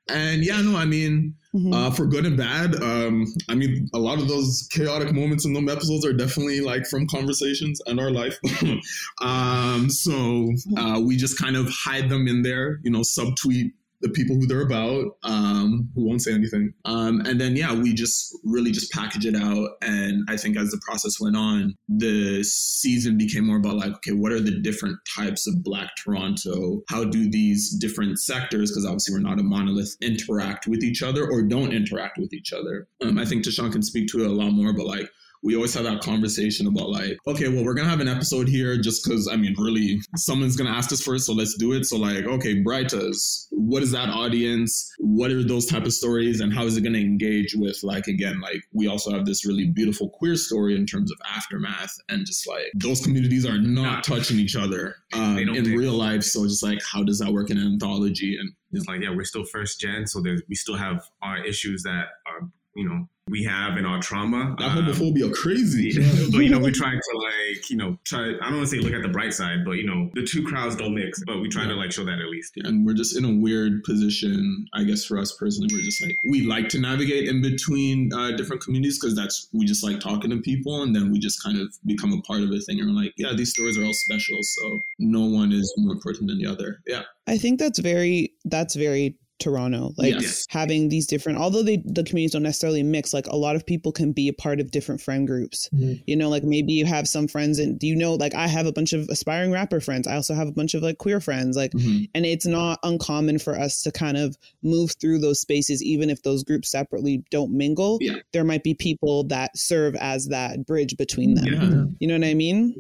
And yeah, no, I mean, Mhm. uh, for good and bad. Um, I mean, a lot of those chaotic moments in them episodes are definitely like from conversations and our life. um, so uh, we just kind of hide them in there, you know, subtweet the people who they're about, um, who won't say anything. Um, and then, yeah, we just really just package it out. And I think as the process went on, the season became more about like, okay, what are the different types of Black Toronto? How do these different sectors, because obviously we're not a monolith, interact with each other or don't interact with each other? Um, I think Tashawn can speak to it a lot more, but like, we always have that conversation about like, okay, well, we're gonna have an episode here just because I mean, really, someone's gonna ask us first, so let's do it. So like, okay, Brightas, what is that audience? What are those type of stories, and how is it gonna engage with like again, like we also have this really beautiful queer story in terms of aftermath, and just like those communities are not touching each other um, in real life. So just like, how does that work in an anthology? And It's like, yeah, we're still first gen, so there's we still have our issues that are, you know, we have in our trauma. that Um, homophobia crazy. but you know, we try to like, you know, try. I don't want to say look at the bright side, but you know, the two crowds don't mix. But we try to like show that at least. Yeah. and we're just in a weird position i guess for us personally we're just like we like to navigate in between uh, different communities because that's we just like talking to people and then we just kind of become a part of a thing and we're like yeah these stories are all special so no one is more important than the other yeah I think that's very that's very Toronto. Like Yes. having these different although they the communities don't necessarily mix, like a lot of people can be a part of different friend groups. Mhm. You know, like maybe you have some friends and do you know, like I have a bunch of aspiring rapper friends. I also have a bunch of like queer friends. Like and it's not uncommon for us to kind of move through those spaces even if those groups separately don't mingle. Yeah. There might be people that serve as that bridge between them. yeah You know what I mean?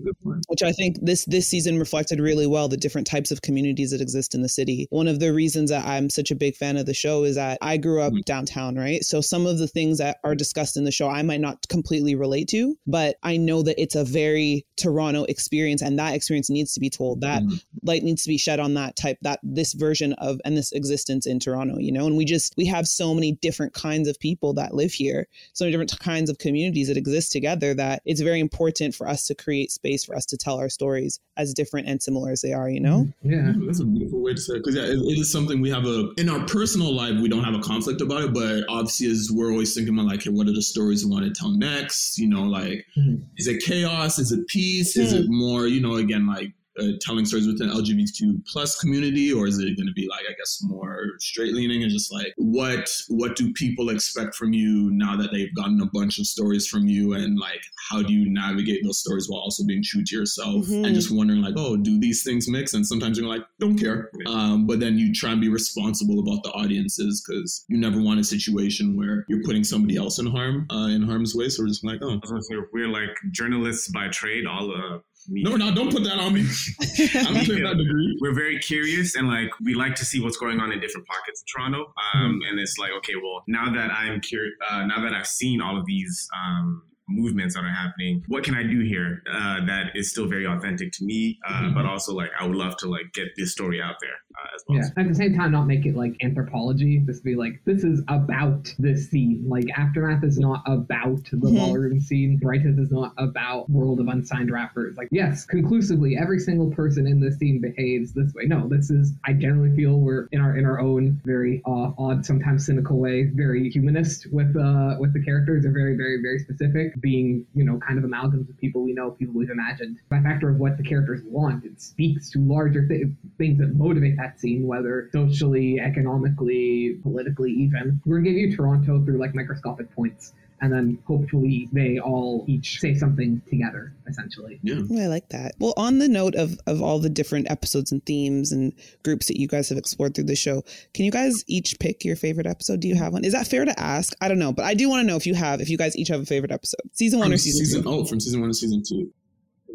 which I think this this season reflected really well the different types of communities that exist in the city. One of the reasons that I'm such a big fan of the show is that I grew up Mhm. downtown, right? So some of the things that are discussed in the show I might not completely relate to, but I know that it's a very Toronto experience and that experience needs to be told. That Mhm. light needs to be shed on that type that this version of and this existence in Toronto, you know? And we just we have so many different kinds of people that live here so many different kinds of communities that exist together that it's very important for us to create space for us to tell our stories as different and similar as they are, you know? Yeah. That's a beautiful way to say it. Because yeah, it, it is something we have a in our personal life. We don't have a conflict about it, but obviously, as we're always thinking about like, hey, what are the stories we want to tell next? You know, like, Mhm. is it chaos? Is it peace? Is it more, you know, again, like uh, telling stories within LGBTQ plus community, or is it going to be like, I guess, more straight leaning and just like, what what do people expect from you now that they've gotten a bunch of stories from you, and like, how do you navigate those stories while also being true to yourself, Mhm. and just wondering like, oh, do these things mix? And sometimes you're like, don't care, um, but then you try and be responsible about the audiences because you never want a situation where you're putting somebody else in harm uh, in harm's way. So we're just like, oh, I was gonna say we're like journalists by trade. All uh, me. No, no, don't put that on me. I don't take that degree. We're very curious and like we like to see what's going on in different pockets of Toronto. Um, And it's like, okay, well, now that I'm curious, uh, now that I've seen all of these um, movements that are happening, what can I do here uh, that is still very authentic to me, uh, but also like I would love to like get this story out there uh, as well. Yeah. At the same time, not make it like anthropology. Just be like, this is about this scene. Like Aftermath is not about the Mhm. ballroom scene. Brighteth is not about World of Unsigned Rappers. Like, yes, conclusively, every single person in this scene behaves this way. No, this is. I generally feel we're in our in our own very uh, odd, sometimes cynical way, very humanist with uh with the characters. They're very, very, very specific. Being you know kind of amalgams of people we know, people we've imagined. By factor of what the characters want, it speaks to larger th- things that motivate that scene, whether socially, economically, politically, even. We're gonna give you Toronto through like microscopic points, and then hopefully they all each say something together, essentially. Yeah. I like that. Well, on the note of of all the different episodes and themes and groups that you guys have explored through the show, can you guys each pick your favorite episode? Do you have one? Is that fair to ask? I don't know, but I do want to know if you have, if you guys each have a favorite episode, season one From or season, two. Oh, from season one to season two.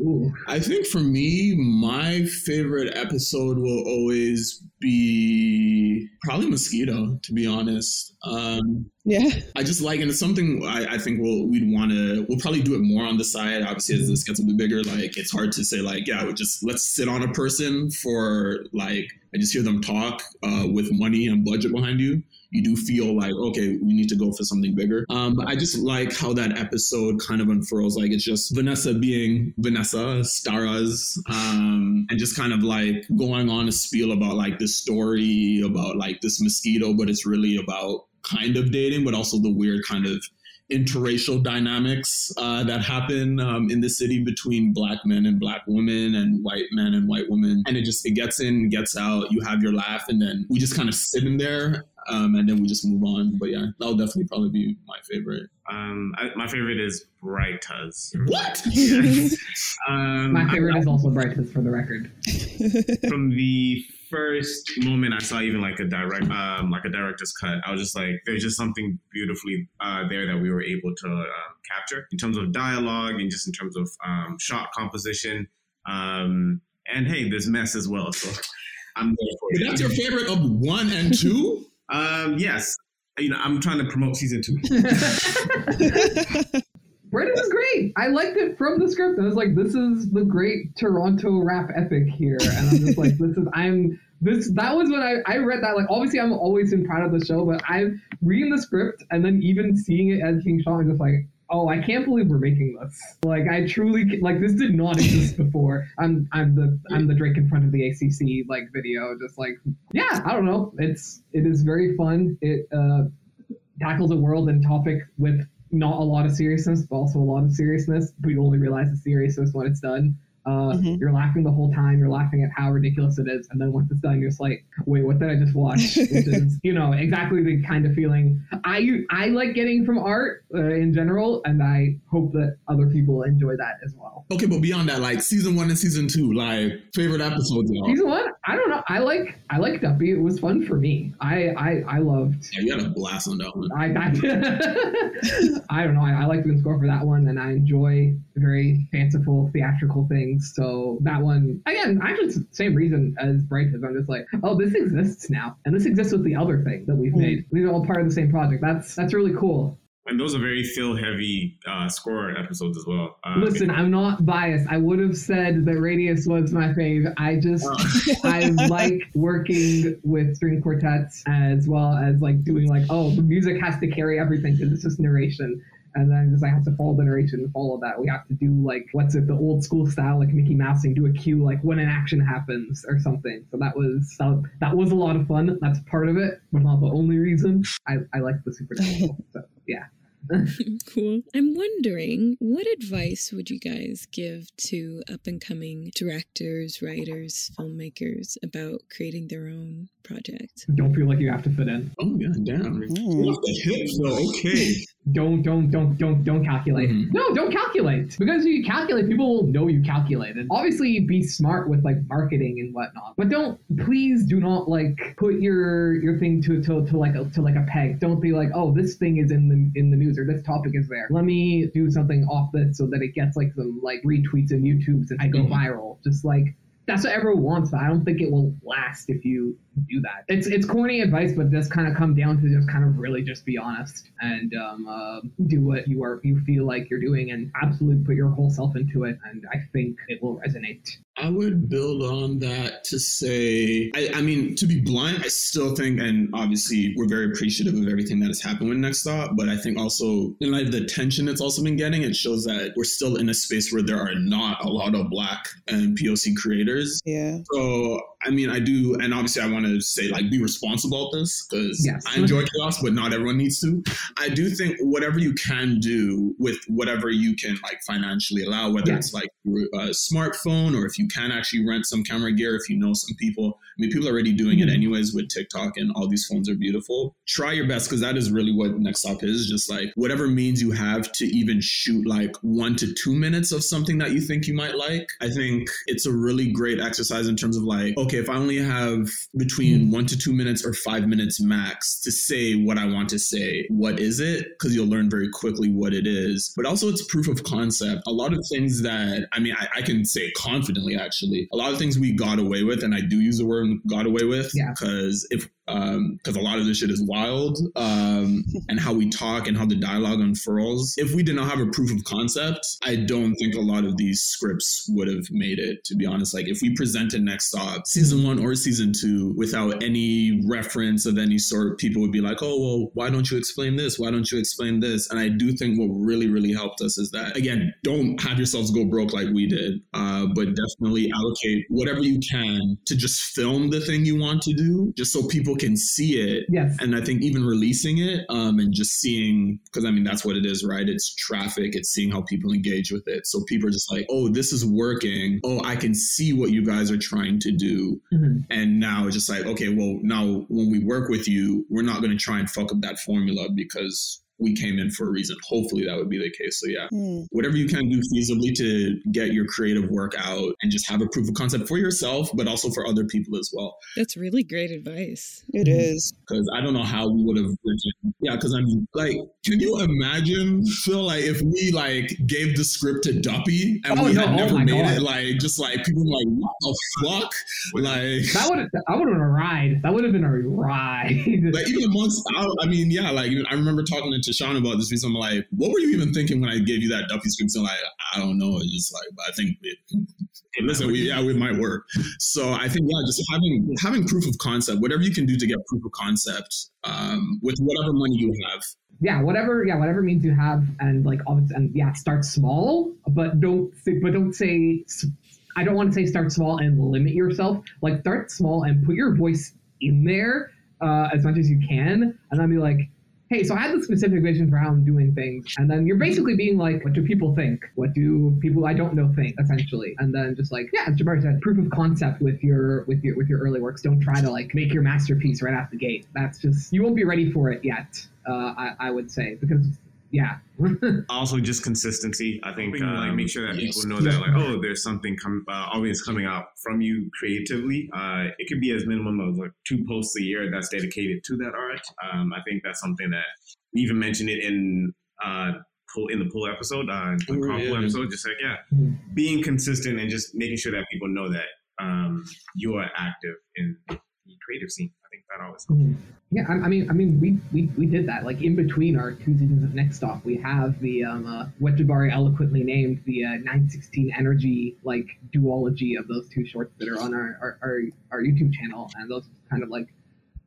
Ooh. I think for me, my favorite episode will always be probably Mosquito, to be honest. Um, Yeah. I just like, and it's something I, I think we'll we'd want to. We'll probably do it more on the side. Obviously, as this gets a bit bigger, like it's hard to say like, yeah, just let's sit on a person for like. I just hear them talk uh, with money and budget behind you. You do feel like okay, we need to go for something bigger. Um, but I just like how that episode kind of unfurls. Like it's just Vanessa being Vanessa, Staras, um, and just kind of like going on a spiel about like this story about like this mosquito, but it's really about kind of dating, but also the weird kind of interracial dynamics uh, that happen um, in the city between black men and black women and white men and white women. And it just it gets in, gets out. You have your laugh, and then we just kind of sit in there, um, and then we just move on. But yeah, that'll definitely probably be my favorite. Um, I, my favorite is Brightas. What? Yes. um, My I- favorite is also Brighteth, for the record. from the first moment I saw even like a direct um like a director's cut, I was just like, there's just something beautifully uh, there that we were able to um, capture in terms of dialogue and just in terms of um, shot composition. Um, and hey, there's mess as well. So I'm there for But it. that's your favorite of one and two? Um, yes. You know, I'm trying to promote season two. Brandon was great. I liked it from the script. I was like, this is the great Toronto rap epic here. And I'm just like, this is I'm this that was when I, I read that like obviously I'm always been proud of the show, but I'm reading the script and then even seeing it as being shot, I'm just like, oh, I can't believe we're making this. Like I truly like this did not exist before. I'm I'm the I'm the Drake in front of the ACC like video, just like yeah, I don't know. It's it is very fun. It uh tackles a world and topic with not a lot of seriousness, but also a lot of seriousness. But you only realize the seriousness when it's done. Uh, Mhm. You're laughing the whole time. You're laughing at how ridiculous it is, and then once it's done, you're just like, "Wait, what did I just watch?" Which is, you know, exactly the kind of feeling I I like getting from art uh, in general, and I hope that other people enjoy that as well. Okay, but beyond that, like season one and season two, like favorite episodes, y'all. Season one, I don't know. I like I like Duppy. It was fun for me. I I, I loved Yeah, you had a blast on that one. I, I, I don't know. I, I like the score for that one, and I enjoy very fanciful theatrical things. So that one, again, actually, it's the same reason as Bright is. I'm just like, oh, this exists now, and this exists with the other thing that we've Mm. made. These are all part of the same project. That's that's really cool. And those are very feel heavy uh, score episodes as well. Uh, Listen, I'm not biased. I would have said that Radius was my fave. I just I like working with string quartets as well as like doing like oh the music has to carry everything because it's just narration. And then just I have to follow the narration and follow that. We have to do like what's it, the old school style, like Mickey Mouse do a cue like when an action happens or something. So that was that, that was a lot of fun. That's part of it, but not the only reason. I, I like the supernatural. so yeah. cool. I'm wondering, what advice would you guys give to up and coming directors, writers, filmmakers about creating their own project? Don't feel like you have to fit in. Oh yeah, damn. Mm. Off the hips though. Okay. Don't don't don't don't don't calculate. Mhm. no don't calculate. Because if you calculate people will know you calculated. Obviously be smart with like marketing and whatnot. But don't please do not like put your your thing to to, to like a, to like a peg. Don't be like oh this thing is in the in the news or this topic is there. Let me do something off this so that it gets like some like retweets and youtubes and i go Mhm. viral. Just like that's what everyone wants, but I don't think it will last if you do that. It's it's corny advice, but this kind of come down to just kind of really just be honest and um, uh, do what you are you feel like you're doing and absolutely put your whole self into it. And I think it will resonate. I would build on that to say, I, I mean, to be blunt, I still think, and obviously we're very appreciative of everything that has happened with Next Stop, but I think also in light of the tension it's also been getting, it shows that we're still in a space where there are not a lot of Black and POC creators. Yeah. So, I mean, I do, and obviously I want to say, like, be responsible at this because Yes. I enjoy chaos, but not everyone needs to. I do think whatever you can do with whatever you can, like, financially allow, whether Yeah. it's like a smartphone or if you can actually rent some camera gear, if you know some people. I mean, people are already doing it Mhm. anyways with TikTok, and all these phones are beautiful. Try your best because that is really what Next Stop is just like whatever means you have to even shoot like one to two minutes of something that you think you might like. I think it's a really great exercise in terms of like, okay, if I only have between mm-hmm. one to two minutes or five minutes max to say what I want to say, what is it? Because you'll learn very quickly what it is. But also, it's proof of concept. A lot of things that, I mean, I, I can say confidently actually, a lot of things we got away with, and I do use the word got away with because Yeah. Because um a lot of this shit is wild um and how we talk and how the dialogue unfurls. If we did not have a proof of concept i don't think a lot of these scripts would have made it to be honest. Like if we presented next stop season one or season two without any reference of any sort people would be like oh well why don't you explain this? Why don't you explain this? And i do think what really really helped us is that again don't have yourselves go broke like we did uh, but definitely allocate whatever you can to just film the thing you want to do just so people can see it Yes. and I think even releasing it um, and just seeing, because I mean, that's what it is, right? It's traffic, it's seeing how people engage with it. So people are just like, oh, this is working. Oh, I can see what you guys are trying to do. Mhm. And now it's just like, okay, well, now when we work with you, we're not going to try and fuck up that formula because we came in for a reason. Hopefully that would be the case. So yeah, Hmm. whatever you can do feasibly to get your creative work out and just have a proof of concept for yourself, but also for other people as well. That's really great advice. It is. because I don't know how we would have written. Yeah, because I mean, like, can you imagine, Phil, like, if we like gave the script to Duppy and Oh, we no, had oh never my made God. it, like, just like people like, what the fuck? Like, That would that would have been a ride. That would have been a ride. like even amongst, I, I mean, yeah, like I remember talking to Tashawn about this reason. I'm like, what were you even thinking when I gave you that Duppy script? And like, I don't know. It's just like, but I think, it, listen, we, yeah, we might work. So I think, yeah, just having having proof of concept, whatever you can do to get proof of concept um, with whatever money you have. yeah, whatever, yeah, whatever means you have, and like, obvi- and yeah, start small, but don't, say, but don't say. I don't want to say start small and limit yourself. Like, start small and put your voice in there uh, as much as you can, and then be like, hey, so I had this specific vision for how I'm doing things, and then you're basically being like, what do people think? What do people I don't know think? Essentially, and then just like, yeah, Jabari said, proof of concept with your with your with your early works. Don't try to like make your masterpiece right out the gate. That's just you won't be ready for it yet. Uh, I, I would say because yeah, also just consistency. I think Helping, uh, um, make sure that yes. people know that like, oh, there's something com- uh, always coming out from you creatively. Uh, it could be as minimum of like two posts a year that's dedicated to that art. Um, I think that's something that we even mentioned it in uh, pull in the pull episode, uh, the Oh, comp yeah. pull episode. Just like yeah, Mhm. being consistent and just making sure that people know that um, you are active in the creative scene. That always helps. Mhm. Yeah, I, I mean, I mean, we, we we did that. Like in between our two seasons of Next Stop, we have the um, uh, what Jabari eloquently named the uh, 916 Energy like duology of those two shorts that are on our our, our, our YouTube channel, and those kind of like,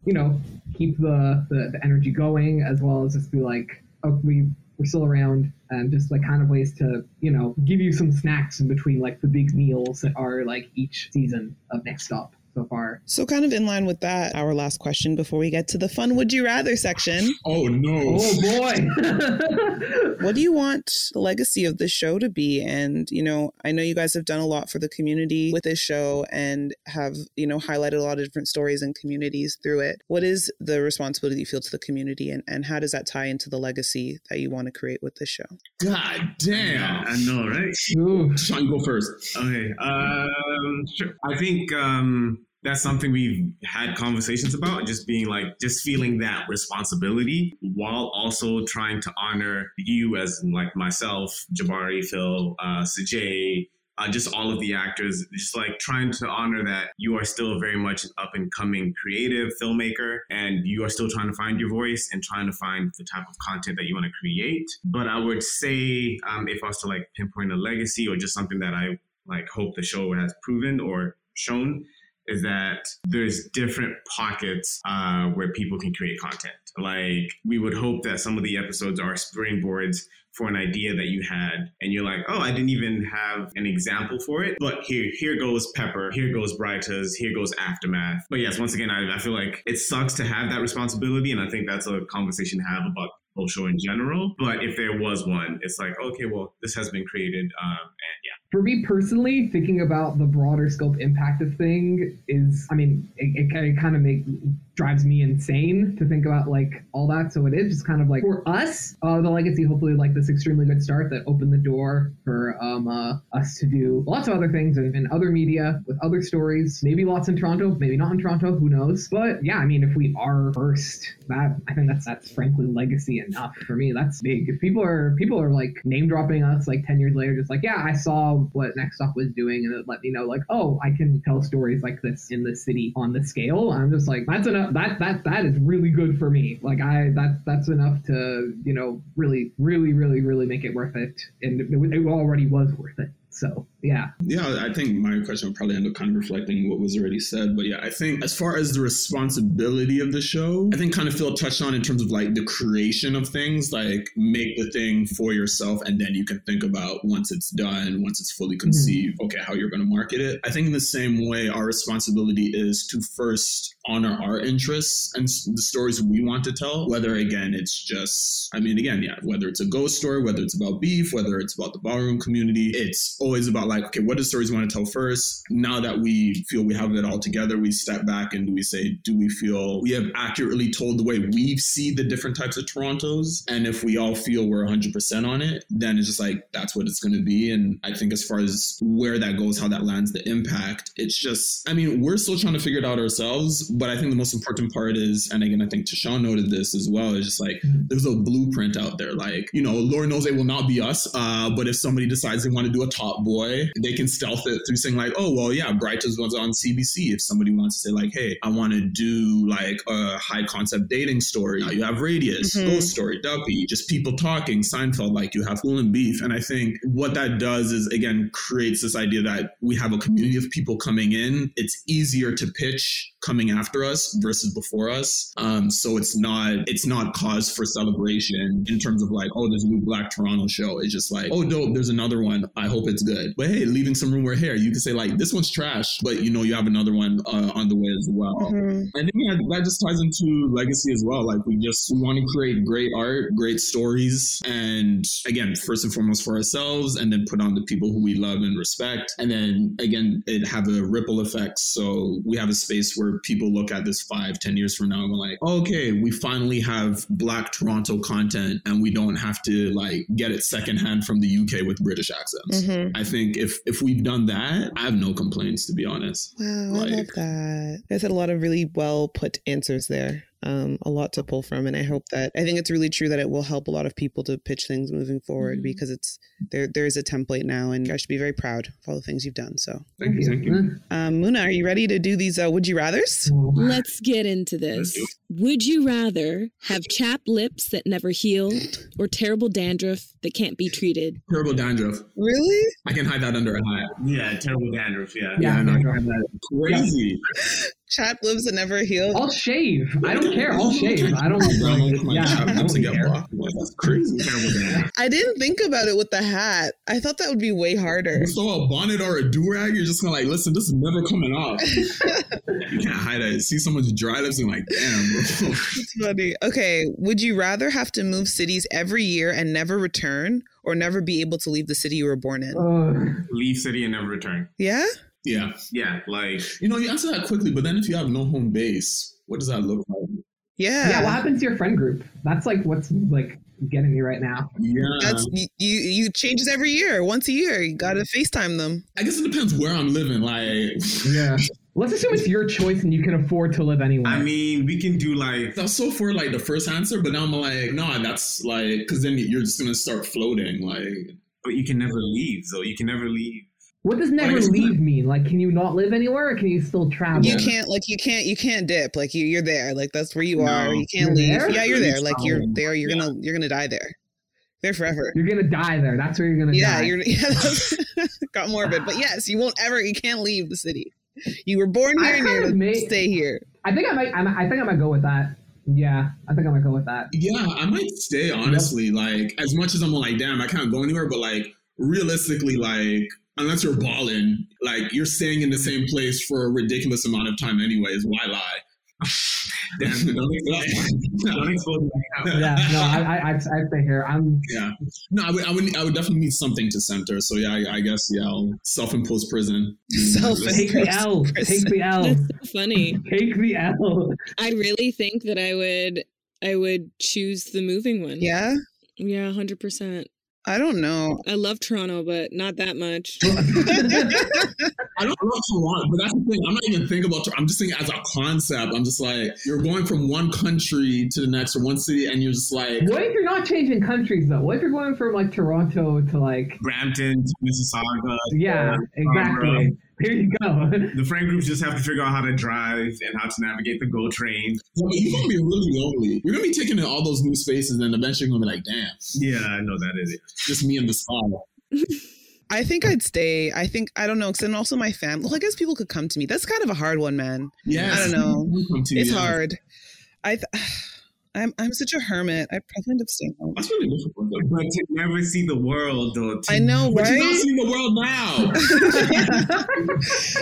you know, keep the, the the energy going as well as just be like, oh, we we're still around, and just like kind of ways to you know give you some snacks in between like the big meals that are like each season of Next Stop. So far. So, kind of in line with that, our last question before we get to the fun would you rather section. Oh, no. Oh, boy. what do you want the legacy of this show to be? And, you know, I know you guys have done a lot for the community with this show and have, you know, highlighted a lot of different stories and communities through it. What is the responsibility you feel to the community and, and how does that tie into the legacy that you want to create with this show? God damn. I know, right? Ooh. Sean, go first. Okay. Um, sure. I think um, that's something we've had conversations about, just being like, just feeling that responsibility while also trying to honor you as like myself, Jabari, Phil, uh, Sajay, uh, just all of the actors, just like trying to honor that you are still very much an up and coming creative filmmaker and you are still trying to find your voice and trying to find the type of content that you want to create. But I would say, um, if I was to like pinpoint a legacy or just something that I like hope the show has proven or shown, is that there's different pockets uh, where people can create content. Like we would hope that some of the episodes are springboards for an idea that you had, and you're like, oh, I didn't even have an example for it, but here, here goes Pepper, here goes Brightas, here goes Aftermath. But yes, once again, I, I feel like it sucks to have that responsibility, and I think that's a conversation to have about the show in general. But if there was one, it's like, okay, well, this has been created, um, and. For me personally, thinking about the broader scope impact of thing is, I mean, it, it kind of make drives me insane to think about like all that. So it is just kind of like for us, uh, the legacy hopefully like this extremely good start that opened the door for um, uh, us to do lots of other things in, in other media with other stories. Maybe lots in Toronto, maybe not in Toronto, who knows? But yeah, I mean, if we are first, that I think that's that's frankly legacy enough for me. That's big. If people are people are like name dropping us like ten years later, just like yeah, I saw what Next Stop was doing, and it let me know like oh, I can tell stories like this in the city on the scale. I'm just like that's enough that that that is really good for me. Like I that that's enough to you know really really really really make it worth it, and it, it already was worth it. So yeah. Yeah, I think my question would probably end up kind of reflecting what was already said. But yeah, I think as far as the responsibility of the show, I think kind of Phil touched on in terms of like the creation of things, like make the thing for yourself and then you can think about once it's done, once it's fully conceived, mm-hmm. okay, how you're going to market it. I think in the same way, our responsibility is to first honor our interests and the stories we want to tell, whether again, it's just, I mean, again, yeah, whether it's a ghost story, whether it's about beef, whether it's about the ballroom community, it's always about like, okay, what are stories want to tell first? Now that we feel we have it all together, we step back and do we say, do we feel we have accurately told the way we see the different types of Torontos? And if we all feel we're 100% on it, then it's just like, that's what it's going to be. And I think as far as where that goes, how that lands, the impact, it's just, I mean, we're still trying to figure it out ourselves but I think the most important part is, and again, I think Tashawn noted this as well, is just like mm-hmm. there's a blueprint out there. Like, you know, Lord knows it will not be us. Uh, but if somebody decides they want to do a top boy, they can stealth it through saying, like, oh, well, yeah, Brightas was on CBC. If somebody wants to say, like, hey, I want to do like a high concept dating story, now you have Radius, mm-hmm. Ghost Story, Duppy, just people talking, Seinfeld, like you have Cool and Beef. And I think what that does is, again, creates this idea that we have a community of people coming in. It's easier to pitch coming after us versus before us. Um, so it's not it's not cause for celebration in terms of like, oh, there's a new Black Toronto show. It's just like, oh, dope, there's another one. I hope it's good. But hey, leaving some room where hair, you can say like, this one's trash, but you know you have another one uh, on the way as well. Mm-hmm. I think yeah, that just ties into legacy as well. Like we just we want to create great art, great stories, and again, first and foremost for ourselves, and then put on the people who we love and respect, and then again, it have a ripple effect. So we have a space where people look at this five, ten years from now and we're like, okay, we finally have Black Toronto content and we don't have to like get it secondhand from the UK with British accents. Mm-hmm. I think if if we've done that, I have no complaints to be honest. Wow, like, I love that. I said a lot of really well put answers there um, a lot to pull from. And I hope that I think it's really true that it will help a lot of people to pitch things moving forward mm-hmm. because it's there. There is a template now, and I should be very proud of all the things you've done. So thank you, thank you. Um, Muna, are you ready to do these? Uh, would you rather's? Let's get into this. Would you rather have chapped lips that never heal, or terrible dandruff that can't be treated? Terrible dandruff. Really? I can hide that under a hat. Yeah, terrible dandruff. Yeah. Yeah, yeah no, Crazy. Chat lives and never heals. I'll shave. I don't care. I'll shave. I don't. Grandma yeah, I lips don't get care. blocked. Like, that's crazy. I didn't think about it with the hat. I thought that would be way harder. You throw a bonnet or a do rag, you're just gonna like, listen, this is never coming off. you can't hide it. See someone's dry lips and like, damn, bro. It's funny. Okay, would you rather have to move cities every year and never return, or never be able to leave the city you were born in? Ugh. Leave city and never return. Yeah. Yeah. Yeah, like You know, you answer that quickly, but then if you have no home base, what does that look like? Yeah. yeah. What happens to your friend group? That's like what's like getting me right now. Yeah. That's you. You you changes every year. Once a year, you gotta Facetime them. I guess it depends where I'm living. Like, Yeah. Let's assume it's your choice and you can afford to live anywhere. I mean, we can do like that's so for like the first answer, but now I'm like, no, that's like, because then you're just gonna start floating. Like, but you can never leave though. You can never leave. What does never Like, leave mean? Like, can you not live anywhere, or can you still travel? You can't like you can't you can't dip. Like you you're there. Like that's where you No. are. You can't You're leave. there? Yeah, you're there. Like you're there. You're yeah. gonna you're gonna die there. There forever. You're gonna die there. That's where you're gonna Yeah, die. you're yeah. That's, got morbid, but yes, you won't ever. You can't leave the city. You were born I here and kind you're gonna may- stay here. I think I might. I, might- I think I might go with that. Yeah, I think I might go with that. yeah, I might stay honestly. Like, as much as I'm like, damn, I can't go anywhere, but like, realistically, like, unless you're balling, like, you're staying in the same place for a ridiculous amount of time, anyways. Why lie? Damn, don't expose, don't expose me. Yeah, no, I, I, I'd, I'd stay here. I'm. Yeah. No, I would, I would, I would definitely need something to center. So yeah, I, I guess yeah, I'll self-imposed prison. Self- Take the L. Take the L. That's so funny. Take the L. I really think that I would I would choose the moving one. Yeah, Yeah, hundred percent. I don't know. I love Toronto, but not that much. I don't know Toronto, but that's the thing. I'm not even thinking about. Toronto. I'm just thinking as a concept. I'm just like you're going from one country to the next or one city, and you're just like, What if you're not changing countries though? What if you're going from like Toronto to like? Brampton to Mississauga. Yeah, exactly. Here you go. The friend groups just have to figure out how to drive and how to navigate the GO train. Yeah, you're gonna be really lonely. You're gonna be taking in all those new spaces, and eventually you're gonna be like, damn, Yeah, I know that is it. just me and the sky. I think I'd stay. I think I don't know. Cause then also my family. Well, I guess people could come to me. That's kind of a hard one, man. Yeah, I don't know. Come to you, It's yeah. hard. I. Th- I'm I'm such a hermit. I probably end up staying home. That's really difficult. Though. But to never see the world, though. To I know, But you're not right? seeing the world now.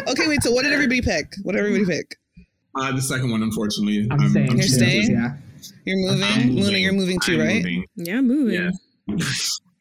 okay, wait. So what did everybody pick? What did everybody pick? uh, the second one, unfortunately, I'm staying. You're staying? Yeah. You're moving. I'm Luna, moving. you're moving too, I'm right? moving. Yeah, moving. Yeah.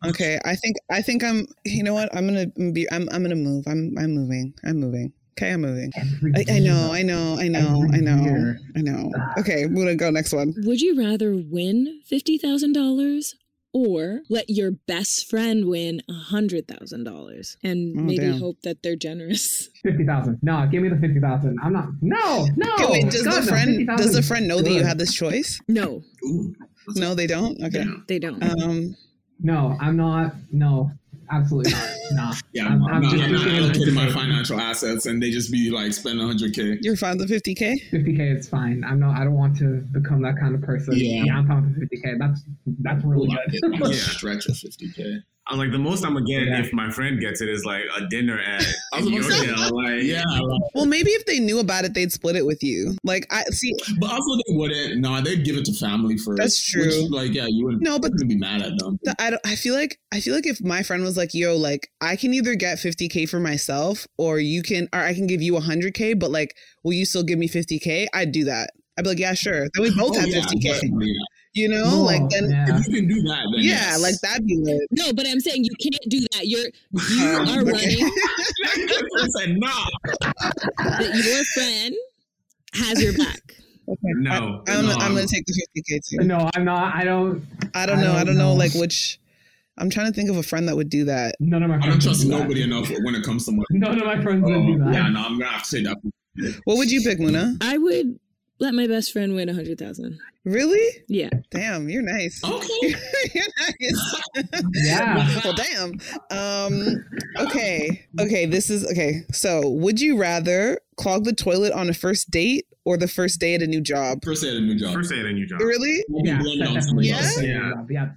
Okay. I think I think I'm. You know what? I'm gonna be. I'm I'm gonna move. I'm I'm moving. I'm moving. Okay, I'm moving. I, I know. I know. I know. I know. year. I know. Okay, we're gonna go next one. Would you rather win fifty thousand dollars or let your best friend win a hundred thousand dollars and Oh, maybe damn. hope that they're generous? Fifty thousand. No, give me the fifty thousand. I'm not. No, no. Okay, wait. Does God, the friend 50,000 does the friend know that you good. had this choice? No, Ooh. No, they don't. Okay. Yeah. they don't. Um. No, I'm not. No, absolutely not. Nah. Yeah, I'm- I'm, I'm not, just I'm not allocating my financial assets, and they just be like spending 100k. You're fine with 50k. 50k is fine. I'm not. I don't want to become that kind of person. Yeah. I'm fine with 50k. That's that's really good. I'm a Yeah. stretch of 50k. I was like, the most I'm gonna get Yeah. if my friend gets it is like a dinner at I was in gonna say- Yorkdale. Like, Yeah, like, Well, maybe if they knew about it, they'd split it with you. Like I see. but also they wouldn't. No, they'd give it to family first. That's true. Which, like, yeah, you wouldn't. No, but- you wouldn't be mad at them. the- I don't. I feel like I feel like if my friend was like, "Yo, like I can either get 50k for myself, or you can, or I can give you 100k, but like, will you still give me 50k?" I'd do that. I'd be like, "Yeah, sure." Then we oh, both Oh, have yeah, 50k. Definitely. You know, No, like then. Yeah. yeah. If you can do that, then yes. like that'd be lit. No, but I'm saying you can't do that. You're you Um, are okay. running I said no. that your friend has your back. no, I, am no, I'm gonna take the 50k too. No, I'm not. I don't. I don't know. I don't don't know, know. like which. I'm trying to think of a friend that would do that. None of my friends. I don't trust would do that. nobody enough when it comes to money. None of my friends would do Oh, that. yeah, no, I'm gonna have to say that. What would you pick, Muna? I would let my best friend win a hundred thousand. Really? Yeah. Damn, you're nice. Okay. you're nice. Yeah. well, damn. Um. Okay. Okay. This is okay. So, would you rather clog the toilet on a first date or the first day at a new job? First day at a new job. First day at a new job. Really? I'll Yeah, blaming that it on definitely somebody Yeah? Yeah. yeah.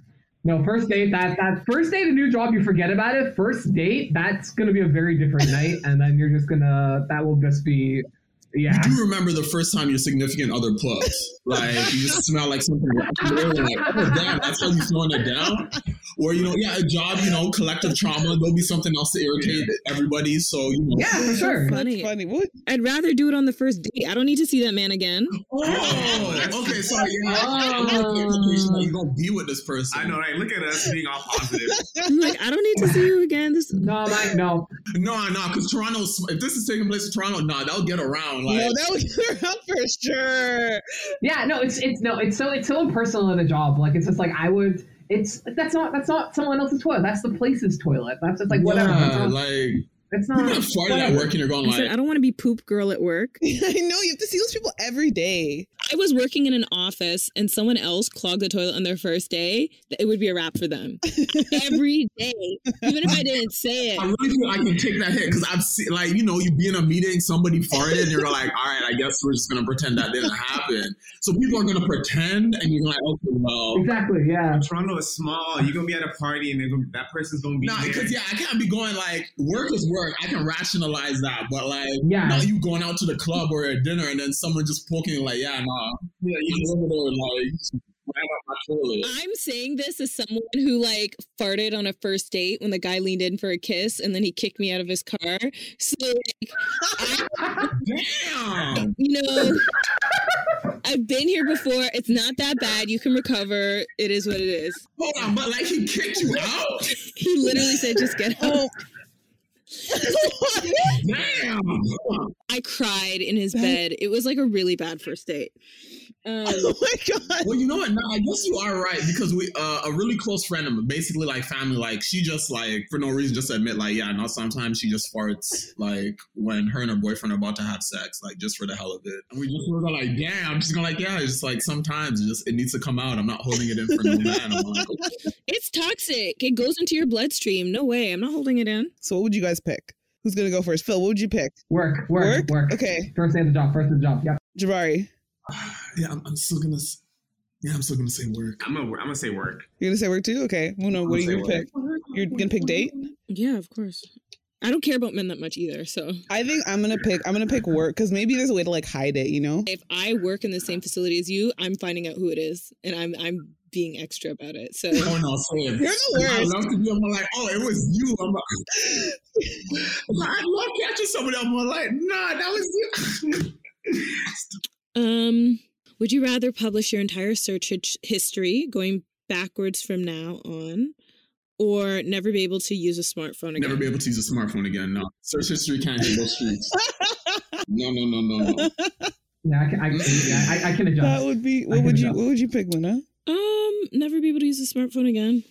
No, first date. That that first date, a new job. You forget about it. First date, that's gonna be a very different night, and then you're just gonna. That will just be Yeah. You do remember the first time your significant other plucked. Like you just smell like something rotten there, and like, oh damn, that's how you throwing it down. Or you know, yeah, a job, you know, collective trauma. There'll be something else to irritate everybody. So you know, Yeah, for sure. Funny. Funny. What? I'd rather do it on the first date. I don't need to see that man again. Oh, okay, sorry. Yeah, Oh. I got the implication that you're gonna be with this person. I know, right? Look at us being all positive. I'm like, I don't need to see you again. This No, Mike, no. No, no, because Toronto. If this is taking place in Toronto, nah, that'll get around. Like, no, that was around for sure. Yeah, no, it's it's no, it's so it's so impersonal in a job. Like it's just like I would. It's that's not that's not someone else's toilet. That's the place's toilet. That's just like whatever. Yeah, It's not, you're not. not farting at work and you're going I like, said, I don't want to be poop girl at work. I know you have to see those people every day. I was working in an office and someone else clogged the toilet on their first day, it would be a wrap for them. Every day. Even if I didn't say it. I it. really feel I can take that hit because I've seen, like, you know, you be in a meeting, somebody farted, and you're like, all right, I guess we're just gonna pretend that didn't happen. So people are gonna pretend, and you're like, okay, well, Exactly. Yeah. Toronto is small. You're gonna be at a party and they're gonna, that person's gonna be no, there. because yeah, I can't be going like work is work. I can rationalize that, but like, Yeah. not you going out to the club or a dinner and then someone just poking like, yeah, nah, yeah, you go over there like, just grab out my toilet. I'm saying this as someone who like farted on a first date when the guy leaned in for a kiss and then he kicked me out of his car. So like, I, Damn. you know, I've been here before. It's not that bad. You can recover. It is what it is. Hold on, but like he kicked you out. He literally said, "Just get oh, out." Damn. I cried in his bed. It was like a really bad first date. Um, Oh my god. Well, you know what? No, I guess you are right because we uh, a really close friend of basically like family. Like she just like for no reason just admit like yeah, no. Sometimes she just farts like when her and her boyfriend are about to have sex, like just for the hell of it. And we just were like, damn. She's gonna like, yeah. It's just like sometimes it just it needs to come out. I'm not holding it in for no man. Like, okay. it's toxic. It goes into your bloodstream. No way. I'm not holding it in. So what would you guys pick? Who's gonna go first? Phil, what would you pick? Work. Work. Work. Okay. First day of the job. First day of the job. Yep. Jabari, yeah, I'm, I'm still gonna. Yeah, I'm still gonna say work. I'm gonna, I'm gonna say work. you're gonna say work too? Okay. Muna, what are you gonna pick? You're gonna pick date? Yeah, of course. I don't care about men that much either. So I think I'm gonna pick I'm gonna pick work because maybe there's a way to like hide it, you know? if I work in the same facility as you, I'm finding out who it is, and I'm I'm being extra about it. So Oh no, same. You're the worst. I love to be. I'm like, oh, it was you. I'm like, I love catching somebody. I'm like, nah, that was you. Um, would you rather publish your entire search history going backwards from now on, or never be able to use a smartphone again? Never be able to use a smartphone again. No, search history can't hit those streets. No, no, no, no, no. Yeah, I can. I, yeah, I, I can adjust. That would be what can would you adjust. what would you pick, Luna? Um, never be able to use a smartphone again.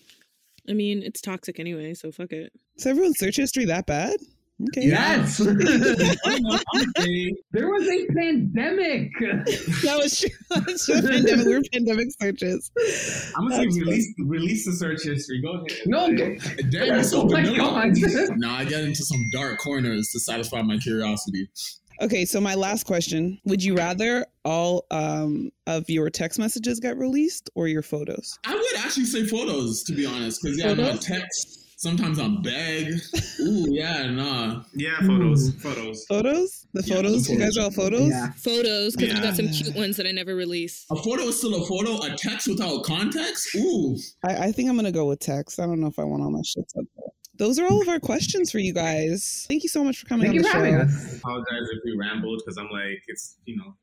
I mean, it's toxic anyway, so fuck it. Is everyone's search history that bad? Okay. Yes. Honestly, there was a pandemic. That was true. That's true. Pandemic, we're pandemic searches. I'm gonna say release release the search history. Go ahead. no. damn, you're so Oh my. God. Now I get into some dark corners to satisfy my curiosity. Okay, so my last question. Would you rather all um, of your text messages get released or your photos? I would actually say photos, to be honest, because yeah, no Photos? text. Sometimes I'm beg. Ooh, yeah, nah. Yeah, photos, photos. Photos? The Yeah, photos? the You guys are all photos? Yeah. Photos, because I got some cute ones that I never release. A photo is still a photo. A text without context. Ooh, I, I think I'm gonna go with text. I don't know if I want all my shit up there. Those are all of our questions for you guys. Thank you so much for coming Thank on you the for show. having us. Apologize if we rambled because I'm like it's you know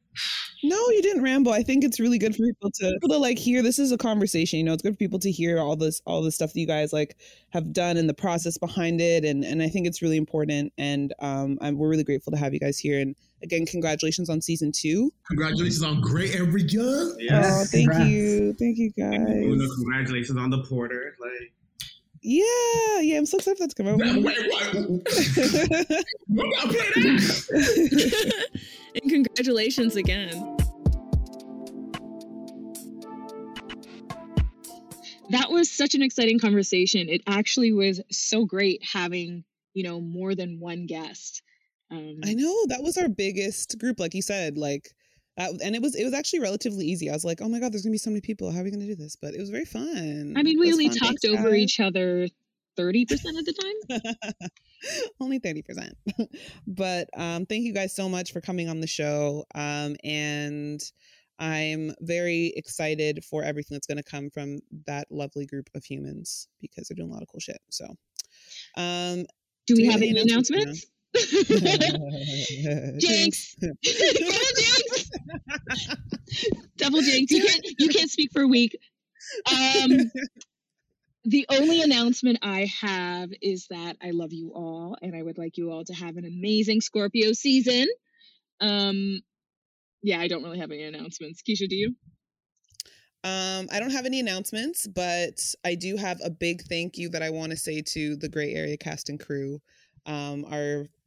No, you didn't ramble. I think it's really good for people to people to like hear. This is a conversation. You know, it's good for people to hear all this all the stuff that you guys like have done and the process behind it. And and I think it's really important. And um, I'm, we're really grateful to have you guys here. And again, congratulations on season two. congratulations on great every year. yes. Oh, thank congrats. you, thank you Una, guys. congratulations on the porter. Like Yeah, yeah. I'm so excited for that to come out. Wait, wait, what? What about play that? and congratulations again. that was such an exciting conversation. It actually was so great having, you know, more than one guest. Um, I know that was our biggest group, like you said, like, that, and it was it was actually relatively easy. I was like, oh my god, there's gonna be so many people. How are we gonna do this? But it was very fun. I mean, we only fun. talked Thanks, over guys. each other 30% of the time. only 30%. but um, thank you guys so much for coming on the show. Um, and I'm very excited for everything that's going to come from that lovely group of humans because they're doing a lot of cool shit. So, um, do, do we have any announcements? jinx! Double jinx! Double jinx! You can't you can't speak for a week. Um, the only announcement I have is that I love you all and I would like you all to have an amazing Scorpio season. Um, yeah, I don't really have any announcements. Keisha, do you? Um, I don't have any announcements, but I do have a big thank you that I want to say to the Gray Area cast and crew. Um,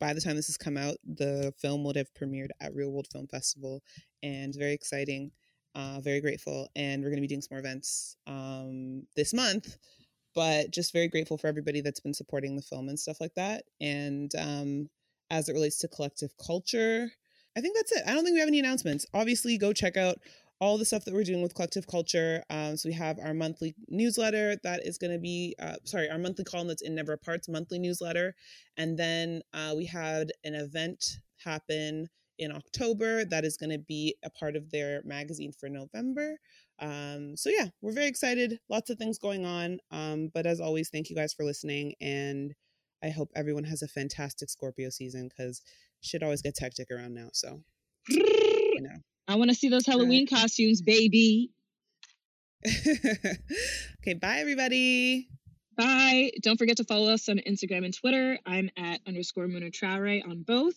by the time this has come out, the film would have premiered at ReelWorld Film Festival, and very exciting. Uh, very grateful, and we're going to be doing some more events um, this month. But just very grateful for everybody that's been supporting the film and stuff like that. And um, as it relates to collective culture, I think that's it. I don't think we have any announcements. Obviously, go check out all the stuff that we're doing with collective culture. Um, so we have our monthly newsletter that is going to be, uh, sorry, our monthly column that's in Never Apart's monthly newsletter, and then uh, we had an event happen in October that is going to be a part of their magazine for November. Um, so yeah, we're very excited. Lots of things going on. Um, but as always, thank you guys for listening, and I hope everyone has a fantastic Scorpio season because shit always gets hectic around now. So. You know. I want to see those Halloween right. costumes, baby. okay, bye everybody. Bye. Don't forget to follow us on Instagram and Twitter. I'm at underscore Muna Traore on both.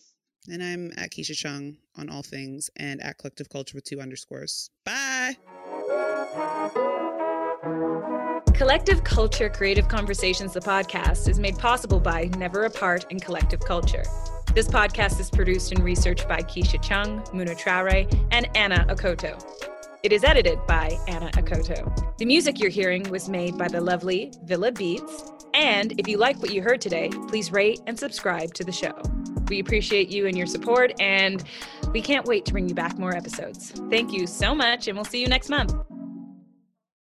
And I'm at Keisha Chung on all things and at Collective Culture with two underscores. Bye. Collective Culture Creative Conversations, the podcast, is made possible by Never Apart and Collective Culture. This podcast is produced and researched by Keisha Chung, Muna Traore, and Anna Okoto. It is edited by Anna Okoto. The music you're hearing was made by the lovely Villa Beats. And if you like what you heard today, please rate and subscribe to the show. We appreciate you and your support, and we can't wait to bring you back more episodes. Thank you so much, and we'll see you next month.